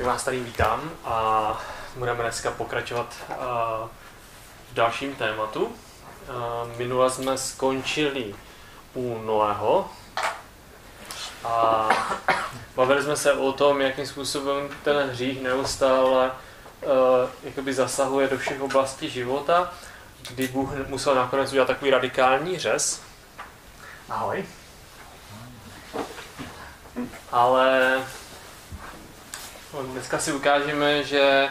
Tak vás tady vítám a budeme dneska pokračovat v dalším tématu. Minule jsme skončili u Noého a bavili jsme se o tom, jakým způsobem ten hřích neustále jakoby zasahuje do všech oblastí života, kdy Bůh musel nakonec udělat takový radikální řez. Ahoj. Ale dneska si ukážeme, že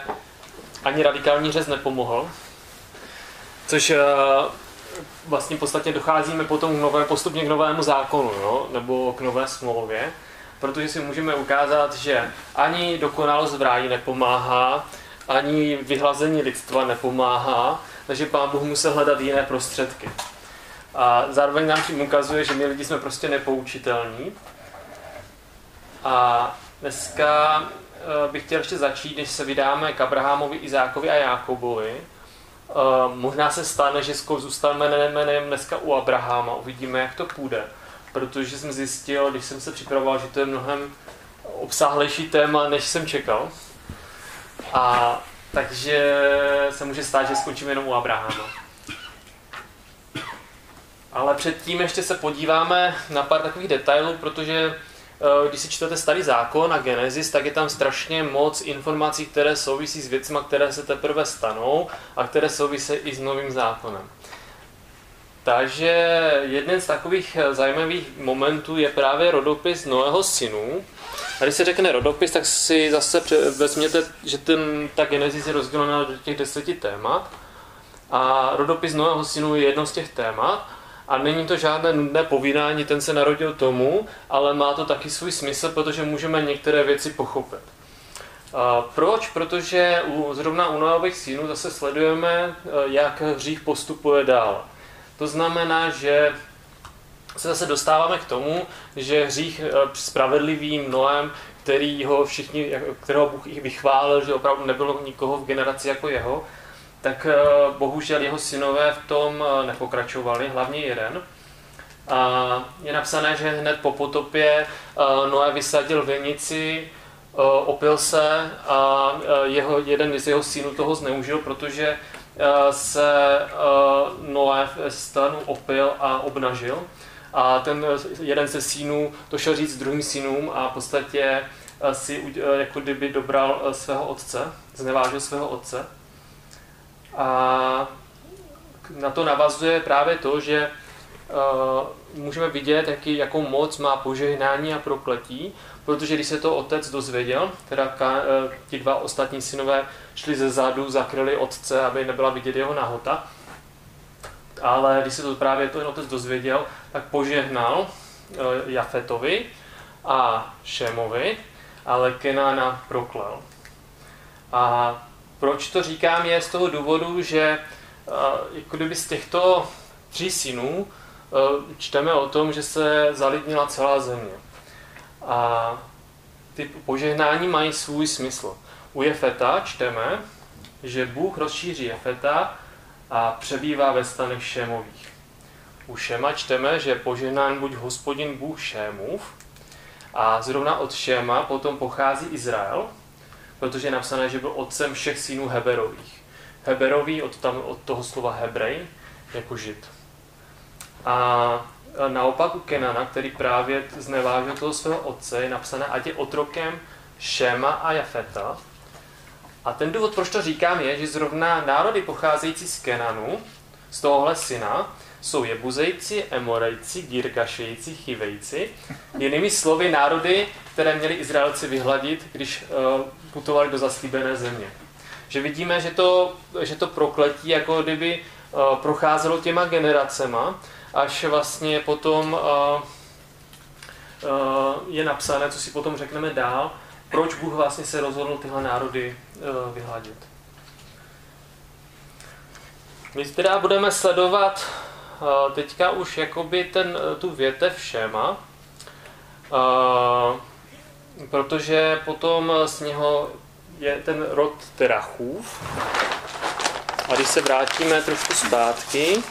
ani radikální řez nepomohl, což uh, vlastně v podstatě docházíme potom k nové, postupně k novému zákonu, jo? nebo k nové smlouvě, protože si můžeme ukázat, že ani dokonalost v ráji nepomáhá, ani vyhlazení lidstva nepomáhá, takže pán Bůh musel hledat jiné prostředky. A zároveň nám tím ukazuje, že my lidi jsme prostě nepoučitelní. A dneska Eh, bych chtěl ještě začít, než se vydáme k Abrahamovi, Izákovi a Jákobovi. Eh, možná se stane, že zůstaneme nejen dneska u Abrahama, uvidíme, jak to půjde. Protože jsem zjistil, když jsem se připravoval, že to je mnohem obsáhlejší téma, než jsem čekal. A takže se může stát, že skončíme jenom u Abrahama. Ale předtím ještě se podíváme na pár takových detailů, protože Eh, když si čtete starý zákon a Genesis, tak je tam strašně moc informací, které souvisí s věcmi, které se teprve stanou a které souvisí i s novým zákonem. Takže jeden z takových eh, zajímavých momentů je právě rodopis Noého synu. A když se řekne rodopis, tak si zase vezměte, že ten, ta Genesis je rozdělena do těch deseti témat. A rodopis Noého synu je jedno z těch témat. A není to žádné nudné povídání, ten se narodil tomu, ale má to taky svůj smysl, protože můžeme některé věci pochopit. A proč? Protože u, zrovna u Noových synů zase sledujeme, e, jak hřích postupuje dál. To znamená, že se zase dostáváme k tomu, že hřích e, spravedlivým Noem, který ho všichni, kterého Bůh jich vychválil, že opravdu nebylo nikoho v generaci jako jeho, tak eh, bohužel jeho synové v tom eh, nepokračovali, hlavně jeden. A je napsané, že hned po potopě eh, Noé vysadil vinici, opil se a jeho, jeden z jeho synů toho zneužil, protože se Noé v stanu opil a obnažil. A ten jeden ze synů to šel říct druhým synům a v podstatě si jako kdyby dobral svého otce, znevážil svého otce. A na to navazuje právě to, že uh, můžeme vidět, jaký, jakou moc má požehnání a prokletí, protože když se to otec dozvěděl, teda ka, uh, ti dva ostatní synové šli ze zadu, zakryli otce, aby nebyla vidět jeho nahota, ale když se to právě ten otec dozvěděl, tak požehnal uh, Jafetovi a Šemovi, ale Kenána proklel. A proč to říkám je z toho důvodu, že jako kdyby z těchto tří synů čteme o tom, že se zalidnila celá země. A ty požehnání mají svůj smysl. U Jefeta čteme, že Bůh rozšíří Jefeta a přebývá ve stanech Šémových. U Šema čteme, že požehnán buď hospodin Bůh Šémův a zrovna od Šema potom pochází Izrael, protože je napsané, že byl otcem všech synů Heberových. Heberový od, tam, od toho slova Hebrej, jako žid. A naopak u Kenana, který právě znevážil toho svého otce, je napsané, ať je otrokem Šema a Jafeta. A ten důvod, proč to říkám, je, že zrovna národy pocházející z Kenanu, z tohohle syna, jsou Jebuzejci, Emorejci, Girgašejci, Chivejci. Jinými slovy národy, které měli Izraelci vyhladit, když uh, putovali do zaslíbené země. Že vidíme, že to, že to prokletí jako kdyby uh, procházelo těma generacema, až vlastně potom uh, je napsané, co si potom řekneme dál, proč Bůh vlastně se rozhodl tyhle národy vyhladit. My teda budeme sledovat teďka už jakoby ten, tu větev šema, uh, protože potom z něho je ten rod Terachův. A když se vrátíme trošku zpátky,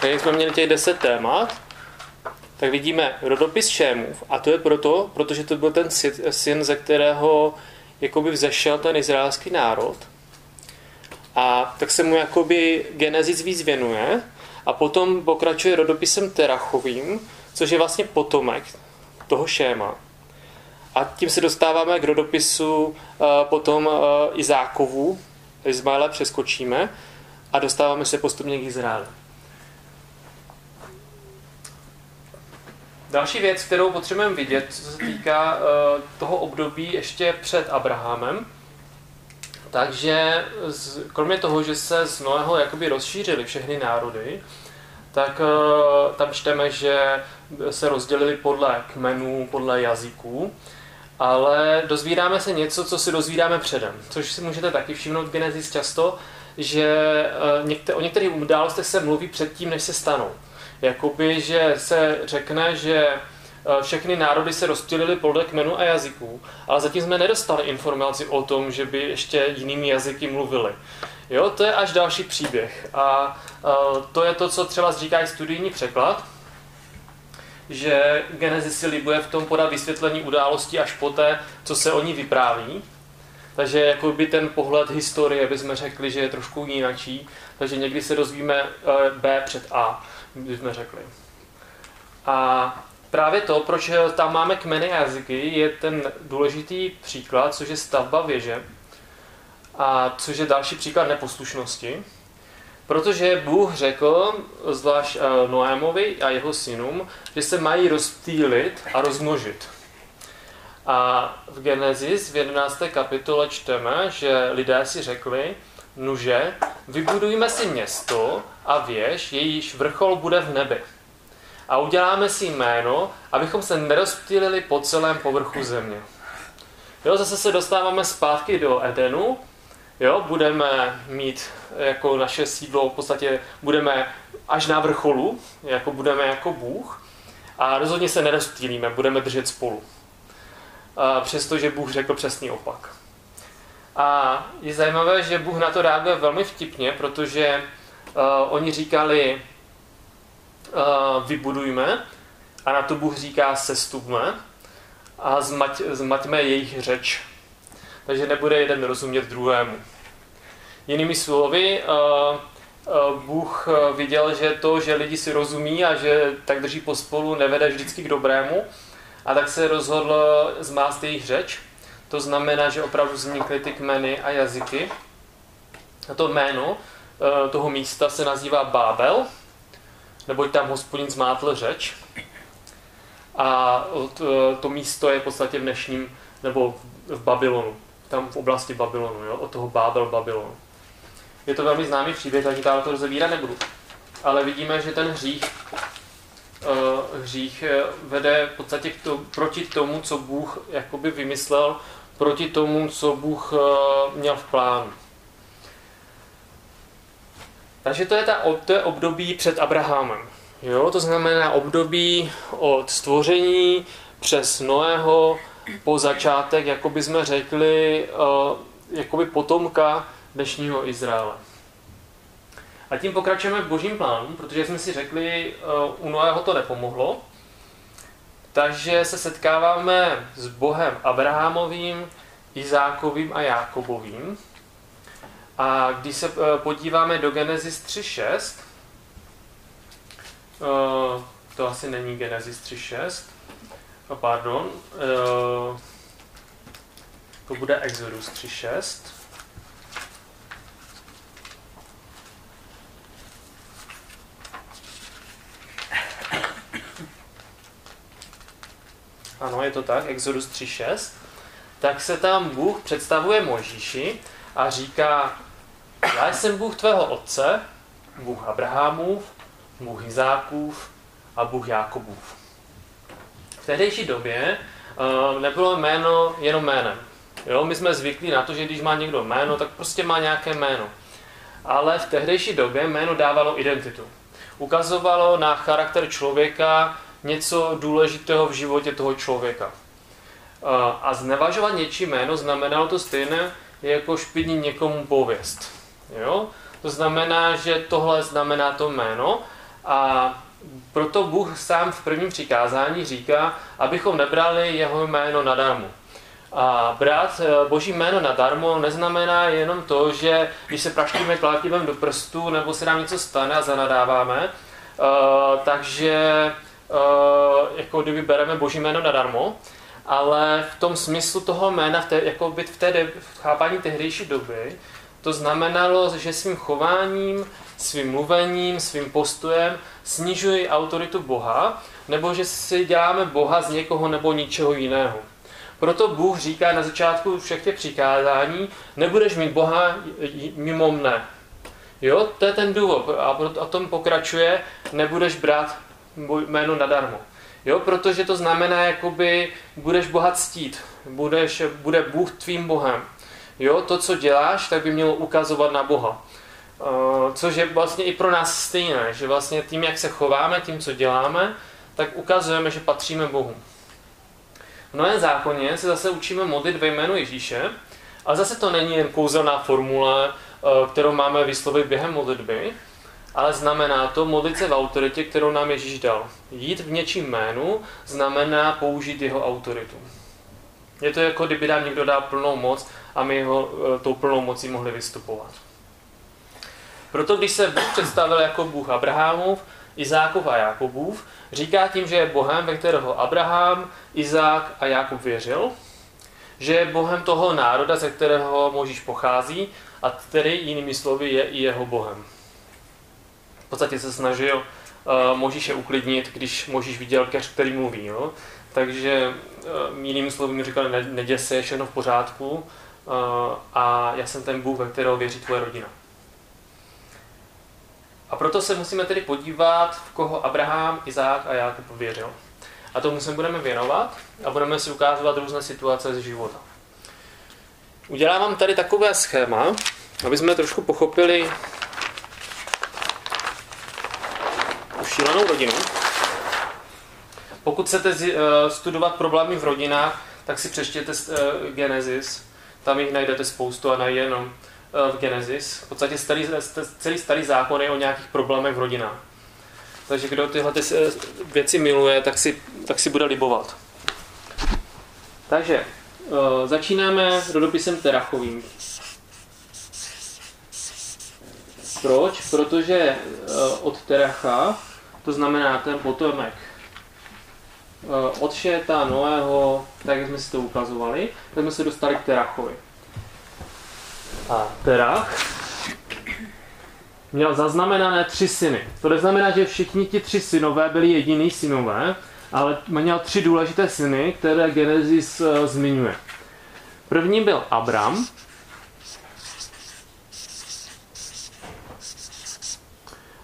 tak jsme měli těch deset témat, tak vidíme rodopis Šémův a to je proto, protože to byl ten syn, ze kterého jakoby vzešel ten izraelský národ. A tak se mu jakoby Genesis víc věnuje a potom pokračuje rodopisem Terachovým, což je vlastně potomek toho Šéma. A tím se dostáváme k rodopisu uh, potom uh, Izákovu, Izmaela přeskočíme a dostáváme se postupně k Izraeli. Další věc, kterou potřebujeme vidět, co se týká uh, toho období ještě před Abrahamem, takže kromě toho, že se z Noého jakoby rozšířily všechny národy, tak uh, tam čteme, že se rozdělili podle kmenů, podle jazyků, ale dozvídáme se něco, co si dozvídáme předem, což si můžete taky všimnout v Genesis často, že některé, o některých událostech se mluví předtím, než se stanou. Jakoby, že se řekne, že eh, všechny národy se rozptýlily podle kmenu a jazyků, ale zatím jsme nedostali informaci o tom, že by ještě jinými jazyky mluvili. Jo, to je až další příběh. A uh, to je to, co třeba říká i studijní překlad, že Genesis si libuje v tom podat vysvětlení událostí až poté, co se o ní vypráví. Takže jako by ten pohled historie bychom řekli, že je trošku jináčí. Takže někdy se dozvíme uh, B před A bychom řekli. A právě to, proč tam máme kmeny a jazyky, je ten důležitý příklad, což je stavba věže, a což je další příklad neposlušnosti. Protože Bůh řekl, zvlášť eh, Noémovi a jeho synům, že se mají rozptýlit a rozmnožit. A v Genesis v 11. kapitole čteme, že lidé si řekli, nuže, vybudujme si město a věž, jejíž vrchol bude v nebi. A uděláme si jméno, abychom se nerozptýlili po celém povrchu země. Jo, zase se dostáváme zpátky do Edenu, jo, budeme mít jako naše sídlo, v podstatě budeme až na vrcholu, jako budeme jako Bůh a rozhodně se nerozptýlíme, budeme držet spolu. Přestože Bůh řekl přesný opak. A je zajímavé, že Bůh na to reaguje velmi vtipně, protože uh, oni říkali uh, vybudujme a na to Bůh říká sestupme a zmať, zmaťme jejich řeč. Takže nebude jeden rozumět druhému. Jinými slovy, uh, uh, Bůh viděl, že to, že lidi si rozumí a že tak drží pospolu, nevede vždycky k dobrému a tak se rozhodl zmást jejich řeč to znamená, že opravdu vznikly ty kmeny a jazyky. A to jméno toho místa se nazývá Bábel, neboť tam hospodin zmátl řeč. A to, to místo je v podstatě v dnešním, nebo v Babylonu, tam v oblasti Babylonu, jo? od toho Bábel Babylonu. Je to velmi známý příběh, takže tam to rozebírat nebudu. Ale vidíme, že ten hřích, hřích eh, vede v podstatě k to, proti tomu, co Bůh jakoby vymyslel proti tomu, co Bůh eh, měl v plánu. Takže to je, ta, to je období před Abrahamem. Jo? To znamená období od stvoření přes Noého po začátek, jako by jsme řekli, eh, jakoby potomka dnešního Izraele. A tím pokračujeme v božím plánu, protože jsme si řekli, eh, u Noého to nepomohlo, takže se setkáváme s Bohem Abrahamovým, Izákovým a Jákobovým. A když se eh, podíváme do Genesis 3.6, eh, to asi není Genesis 3.6, oh, pardon, eh, to bude Exodus 3.6. Ano, je to tak, Exodus 3.6. Tak se tam Bůh představuje Možíši a říká, já jsem Bůh tvého otce, Bůh Abrahamův, Bůh Izákův a Bůh Jákobův. V tehdejší době uh, nebylo jméno jenom jménem. Jo, my jsme zvyklí na to, že když má někdo jméno, tak prostě má nějaké jméno. Ale v tehdejší době jméno dávalo identitu. Ukazovalo na charakter člověka, něco důležitého v životě toho člověka. A znevažovat něčí jméno znamenalo to stejné, jako špinit někomu pověst. Jo? To znamená, že tohle znamená to jméno a proto Bůh sám v prvním přikázání říká, abychom nebrali jeho jméno nadarmo. A brát eh, boží jméno nadarmo neznamená jenom to, že když se praštíme klátivem do prstu nebo se nám něco stane a zanadáváme, uh, takže uh, jako kdyby bereme boží jméno nadarmo, ale v tom smyslu toho jména, v, té, jako byt v, té, v chápání tehdejší doby, to znamenalo, že svým chováním, svým mluvením, svým postojem snižuji autoritu Boha, nebo že si děláme Boha z někoho nebo ničeho jiného. Proto Bůh říká na začátku všech těch přikázání, nebudeš mít Boha mimo mne. Jo, to je ten důvod. A o tom pokračuje, nebudeš brát jméno nadarmo. Jo, protože to znamená, jakoby budeš Boha ctít. Budeš, bude Bůh tvým Bohem. Jo, to, co děláš, tak by mělo ukazovat na Boha. Uh, což je vlastně i pro nás stejné, že vlastně tím, jak se chováme, tím, co děláme, tak ukazujeme, že patříme Bohu. V Novém zákoně se zase učíme modlit ve jménu Ježíše, ale zase to není jen kouzelná formule, uh, kterou máme vyslovit během modlitby, ale znamená to modlit se v autoritě, kterou nám Ježíš dal. Jít v něčím jménu znamená použít jeho autoritu. Je to jako kdyby nám někdo dal plnou moc a my ho e, tou plnou mocí mohli vystupovat. Proto když se Bůh představil jako Bůh Abrahamův, Izákov a Jakobův, říká tím, že je Bohem, ve kterého Abraham, Izák a Jakub věřil, že je Bohem toho národa, ze kterého Možíš pochází a který jinými slovy je i jeho Bohem. V podstatě se snažil uh, Možíše uklidnit, když Možíš viděl keř, který mluví. Jo? Takže uh, jinými slovy mi říkal, ne, neděs se, je všechno v pořádku, a já jsem ten Bůh, ve kterého věří tvoje rodina. A proto se musíme tedy podívat, v koho Abraham, Izák a Jákob věřil. A tomu se budeme věnovat a budeme si ukázovat různé situace z života. Udělám tady takové schéma, aby jsme trošku pochopili šílenou rodinu. Pokud chcete eh, studovat problémy v rodinách, tak si přečtěte eh, Genesis, tam jich najdete spoustu a nejenom eh, v Genesis. V podstatě starý, celý starý zákon je o nějakých problémech v rodinách. Takže kdo tyhle ty eh, věci miluje, tak si, tak si bude libovat. Takže eh, začínáme rodopisem Terachovým. Proč? Protože od Teracha, to znamená ten potomek Eh, od Šéta, Noého, tak jak jsme si to ukazovali, tak jsme se dostali k Terachovi. A Terach měl zaznamenané tři syny. To neznamená, že všichni ti tři synové byli jediný synové, ale měl tři důležité syny, které Genesis uh, zmiňuje. První byl Abram,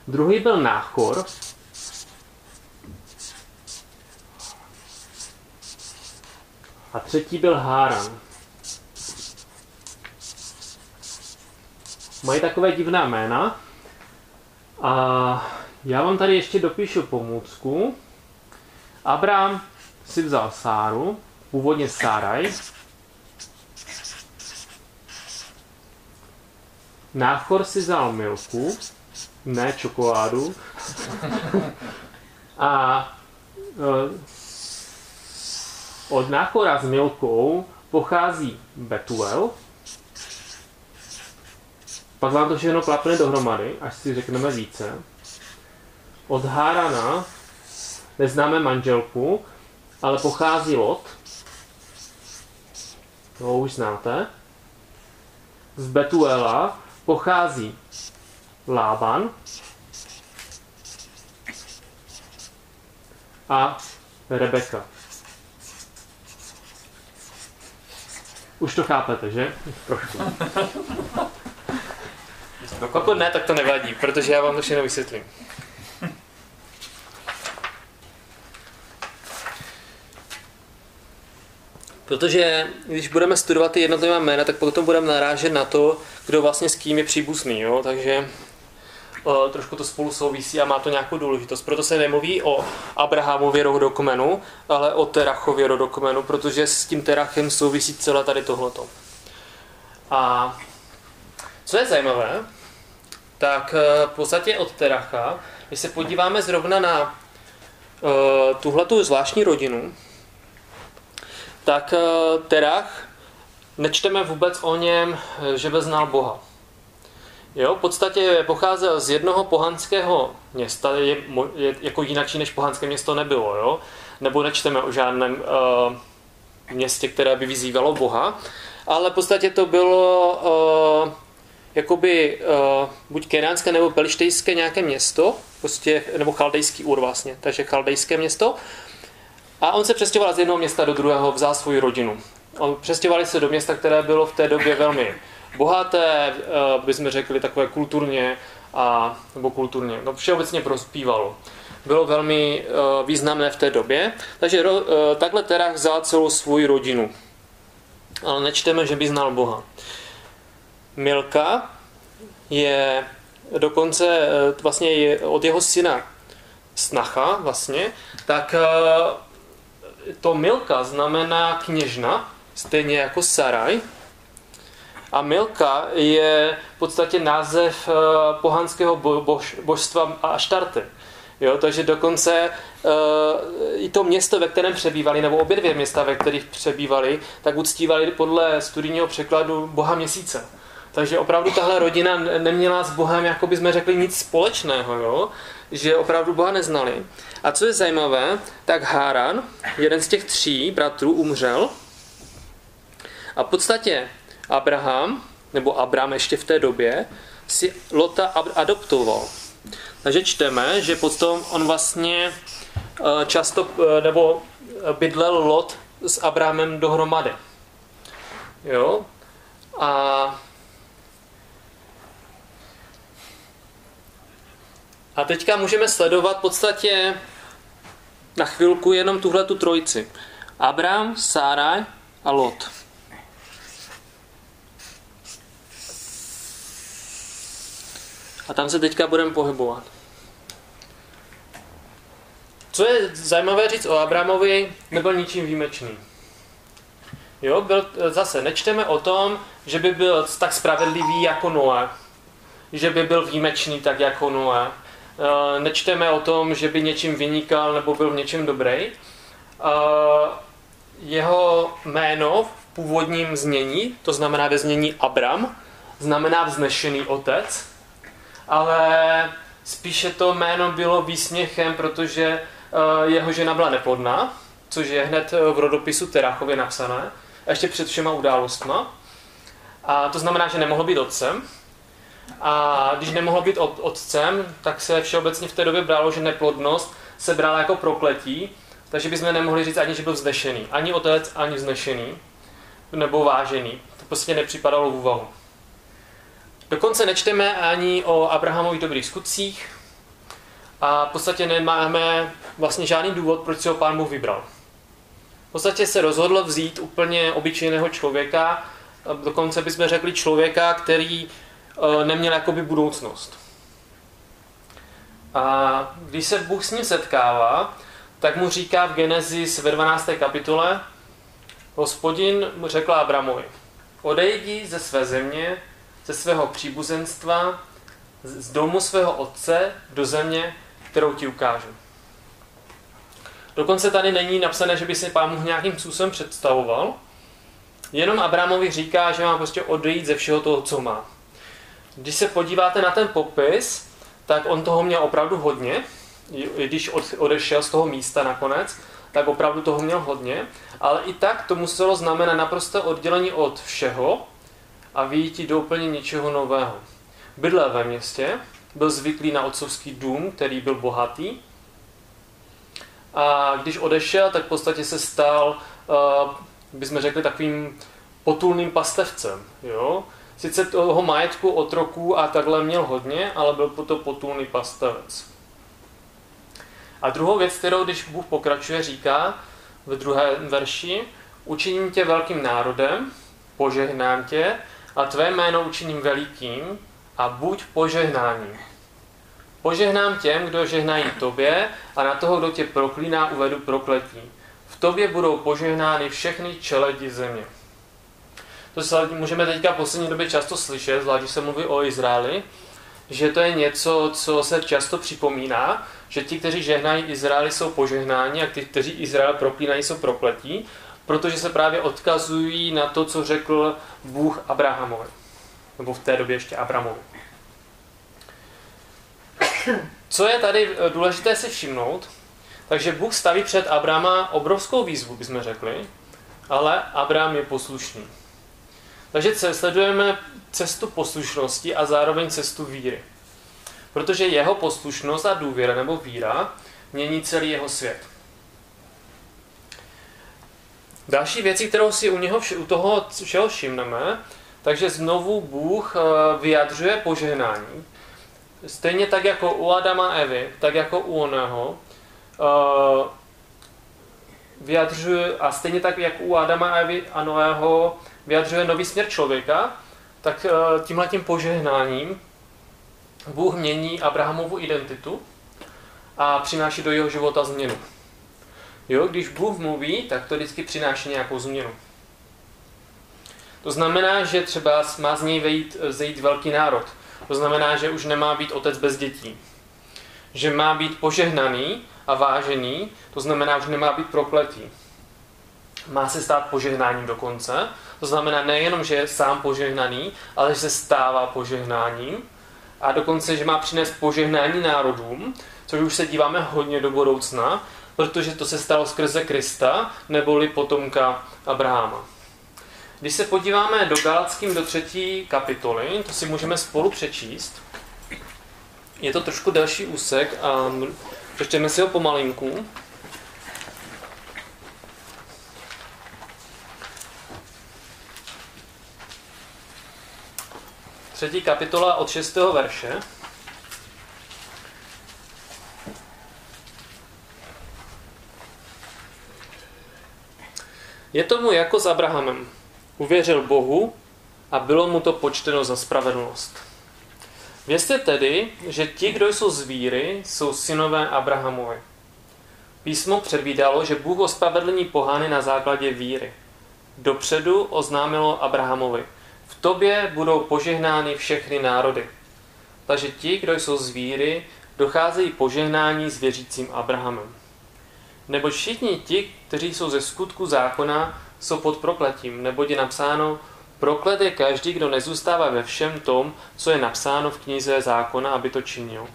druhý byl Náchor, A třetí byl Háran. Mají takové divná jména. A já vám tady ještě dopíšu pomůcku. Abraham si vzal Sáru, původně Sáraj. Náchor si vzal Milku, ne čokoládu. A e, od Náchora s Milkou pochází Betuel. Pak vám to všechno klapne dohromady, až si řekneme více. Od Hárana neznáme manželku, ale pochází Lot. To už znáte. Z Betuela pochází Lában a Rebeka. Už to chápete, že? Trošku. Pokud ne, tak to nevadí, protože já vám to všechno vysvětlím. Protože když budeme studovat ty jednotlivé jména, tak potom budeme narážet na to, kdo vlastně s kým je příbuzný. Jo? Takže trošku to spolu souvisí a má to nějakou důležitost. Proto se nemluví o Abrahamově rodokmenu, ale o Terachově rodokmenu, protože s tím Terachem souvisí celé tady tohleto. A co je zajímavé, tak e, v podstatě od Teracha když se podíváme zrovna na uh, tuhletu zvláštní rodinu, tak Terach nečteme vůbec o něm, že by znal Boha. Jo, v podstatě pocházel z jednoho pohanského města, je, je jako jináčí než pohanské město nebylo, jo? nebo nečteme o žádném uh, městě, které by vyzývalo Boha, ale v podstatě to bylo uh, jakoby uh, buď kenánské nebo pelištejské nějaké město, prostě, nebo chaldejský úr vlastně, takže chaldejské město. A on se přestěhoval z jednoho města do druhého, vzal svou rodinu. On přestěhovali se do města, které bylo v té době velmi bohaté, uh, bychom řekli takové kulturně, a, nebo kulturně, no všeobecně prospívalo. Bylo velmi uh, významné v té době, takže uh, takhle Terach vzal celou svou rodinu. Ale nečteme, že by znal Boha. Milka je dokonce eh, vlastně je od jeho syna snacha vlastně, tak eh, to Milka znamená kněžna, stejně jako Saraj. A Milka je v podstatě název eh, pohanského bož, božstva Aštarte. Jo, takže dokonce uh, i to město, ve kterém přebývali, nebo obě dvě města, ve kterých přebývali, tak uctívali podle studijního překladu Boha měsíce. Takže opravdu tahle rodina neměla s Bohem, jako by jsme řekli, nic společného, jo? že opravdu Boha neznali. A co je zajímavé, tak Háran, jeden z těch tří bratrů, umřel a v podstatě Abraham, nebo Abram ještě v té době, si Lota adoptoval. Takže čteme, že potom on vlastně eh, často, eh, nebo bydlel Lot s Abrahamem dohromady. Jo? A A teďka můžeme sledovat v podstatě na chvilku jenom tuhle tu trojici. Abraham, Sáraj a Lot. A tam se teďka budeme pohybovat. Co je zajímavé říct o Abramovi, nebyl ničím výjimečný. Jo, byl, zase nečteme o tom, že by byl tak spravedlivý jako Noé, že by byl výjimečný tak jako Noé, Eh, nečteme o tom, že by něčím vynikal nebo byl v něčem dobrý. Eh, jeho jméno v původním znění, to znamená ve znění Abram, znamená vznešený otec, ale spíše to jméno bylo výsměchem, protože eh, jeho žena byla neplodná, což je hned v rodopisu Terachově napsané, ještě před všema událostma. A to znamená, že nemohl být otcem, a když nemohl být otcem, tak se všeobecně v té době bralo, že neplodnost se brala jako prokletí, takže bychom nemohli říct ani, že byl vznešený. Ani otec, ani vznešený, nebo vážený. To prostě nepřipadalo v úvahu. Dokonce nečteme ani o Abrahamových dobrých skutcích a v podstatě nemáme vlastně žádný důvod, proč si ho pán Bůh vybral. V podstatě se rozhodl vzít úplně obyčejného člověka, dokonce bychom řekli člověka, který Eh, neměl jakoby budoucnost. A když se Bůh s ním setkává, tak mu říká v Genesis ve 12. kapitole, hospodin mu řekl Abramovi, odejdi ze své země, ze svého příbuzenstva, z domu svého otce do země, kterou ti ukážu. Dokonce tady není napsané, že by si pán Bůh nějakým způsobem představoval, jenom Abramovi říká, že má prostě odejít ze všeho toho, co má. Když se podíváte na ten popis, tak on toho měl opravdu hodně, když odešel z toho místa nakonec, tak opravdu toho měl hodně, ale i tak to muselo znamenat naprosto oddělení od všeho a vyjít do úplně něčeho nového. Bydlel ve městě, byl zvyklý na otcovský dům, který byl bohatý, a když odešel, tak v podstatě se stal, uh, bychom řekli, takovým potulným pastevcem. Jo? Sice toho majetku otroků a takhle měl hodně, ale byl to potulný pastavec. A druhou věc, kterou když Bůh pokračuje, říká v druhé verši, učiním tě velkým národem, požehnám tě a tvé jméno učiním velikým a buď požehnáním. Požehnám těm, kdo žehnají tobě a na toho, kdo tě proklíná, uvedu prokletí. V tobě budou požehnány všechny čeledi země. To se můžeme teďka v poslední době často slyšet, zvlášť když se mluví o Izraeli, že to je něco, co se často připomíná, že ti, kteří žehnají Izraeli, jsou požehnáni a ti, kteří Izrael proklínají, jsou prokletí, protože se právě odkazují na to, co řekl Bůh Abrahamovi. Nebo v té době ještě Abrahamovi. Co je tady důležité si všimnout, takže Bůh staví před Abrama obrovskou výzvu, bychom řekli, ale Abraham je poslušný. Takže sledujeme cestu poslušnosti a zároveň cestu víry. Protože jeho poslušnost a důvěra nebo víra mění celý jeho svět. Další věcí, kterou si u, něho, u toho všeho všimneme, takže znovu Bůh eh, vyjadřuje požehnání. Stejně tak jako u Adama a Evy, tak jako u oného, eh, vyjadřuje, a stejně tak jak u Adama a Evy a Noého vyjadřuje nový směr člověka, tak eh, tímhle tím požehnáním Bůh mění Abrahamovu identitu a přináší do jeho života změnu. Jo, když Bůh mluví, tak to vždycky přináší nějakou změnu. To znamená, že třeba má z něj vejít, zejít velký národ. To znamená, že už nemá být otec bez dětí. Že má být požehnaný a vážený, to znamená, že nemá být prokletý. Má se stát požehnáním dokonce, to znamená nejenom, že je sám požehnaný, ale že se stává požehnáním a dokonce, že má přinést požehnání národům, což už se díváme hodně do budoucna, protože to se stalo skrze Krista, neboli potomka Abrahama. Když se podíváme do Galackým do třetí kapitoly, to si můžeme spolu přečíst. Je to trošku delší úsek a přečteme si ho pomalinku. Třetí kapitola od 6. verše. Je tomu jako s Abrahamem. Uvěřil Bohu a bylo mu to počteno za spravedlnost. Vězte tedy, že ti, kdo jsou z víry, jsou synové Abrahamovi. Písmo předvídalo, že Bůh ospravedlní pohány na základě víry. Dopředu oznámilo Abrahamovi. V tobě budou požehnány všechny národy. Takže ti, kdo jsou z víry, docházejí požehnání s věřícím Abrahamem. Nebo všichni ti, kteří jsou ze skutku zákona, jsou pod prokletím, neboť je napsáno, proklet je každý, kdo nezůstává ve všem tom, co je napsáno v knize zákona, aby to činil.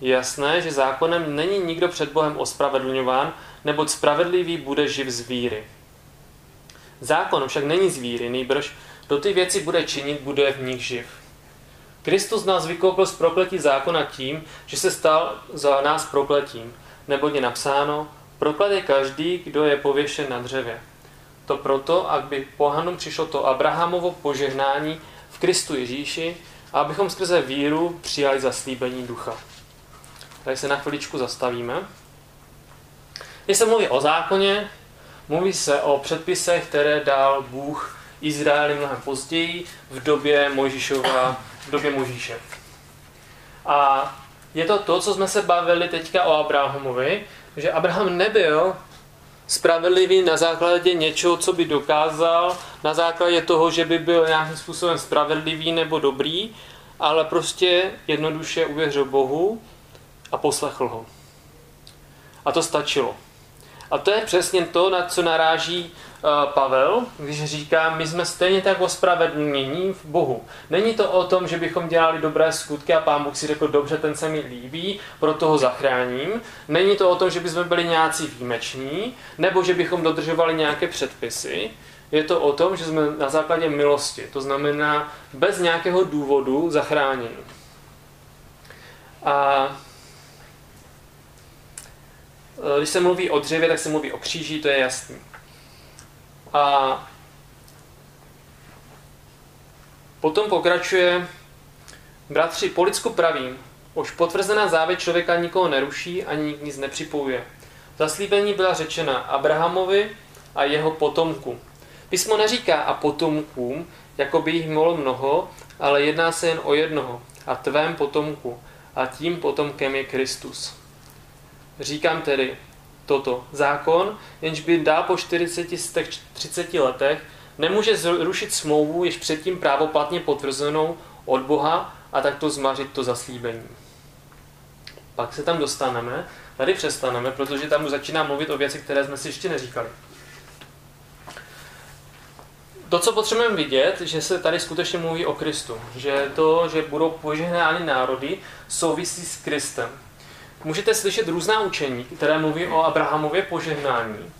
Je jasné, že zákonem není nikdo před Bohem ospravedlňován, neboť spravedlivý bude živ z víry. Zákon však není z víry, nejbrž kdo ty věci bude činit, bude v nich živ. Kristus nás vykoupil z prokletí zákona tím, že se stal za nás prokletím, neboť je napsáno, proklet je každý, kdo je pověšen na dřevě. To proto, aby pohanům přišlo to Abrahamovo požehnání v Kristu Ježíši a abychom skrze víru přijali zaslíbení ducha. Tady se na chviličku zastavíme. Když se mluví o zákoně, mluví se o předpisech, které dal Bůh Izraeli mnohem později, v době Mojžíšova, v době Mojžíše. A je to to, co jsme se bavili teďka o Abrahamovi, že Abraham nebyl spravedlivý na základě něčeho, co by dokázal, na základě toho, že by byl nějakým způsobem spravedlivý nebo dobrý, ale prostě jednoduše uvěřil Bohu a poslechl ho. A to stačilo. A to je přesně to, na co naráží Pavel, když říká, my jsme stejně tak ospravedlnění v Bohu. Není to o tom, že bychom dělali dobré skutky a pán Bůh si řekl, dobře, ten se mi líbí, proto ho zachráním. Není to o tom, že bychom byli nějací výjimeční, nebo že bychom dodržovali nějaké předpisy. Je to o tom, že jsme na základě milosti, to znamená bez nějakého důvodu zachráněni. A eh, když se mluví o dřevě, tak se mluví o kříži, to je jasný. A potom pokračuje, bratři, po lidsku pravím, už potvrzená závěť člověka nikoho neruší ani nic nepřipojuje. Zaslíbení byla řečena Abrahamovi a jeho potomku. Písmo neříká a potomkům, jako by jich bylo mnoho, ale jedná se jen o jednoho, a tvém potomku, a tím potomkem je Kristus. Říkám tedy, toto. Zákon, jenž by dál po 40 z těch 30 letech, nemůže zrušit smlouvu již předtím právoplatně potvrzenou od Boha a tak to zmařit to zaslíbení. Pak se tam dostaneme, tady přestaneme, protože tam už začíná mluvit o věci, které jsme si ještě neříkali. To, co potřebujeme vidět, že se tady skutečně mluví o Kristu. Že to, že budou požehnány národy, souvisí s Kristem. Můžete slyšet různá učení, které mluví o Abrahamově požehnání.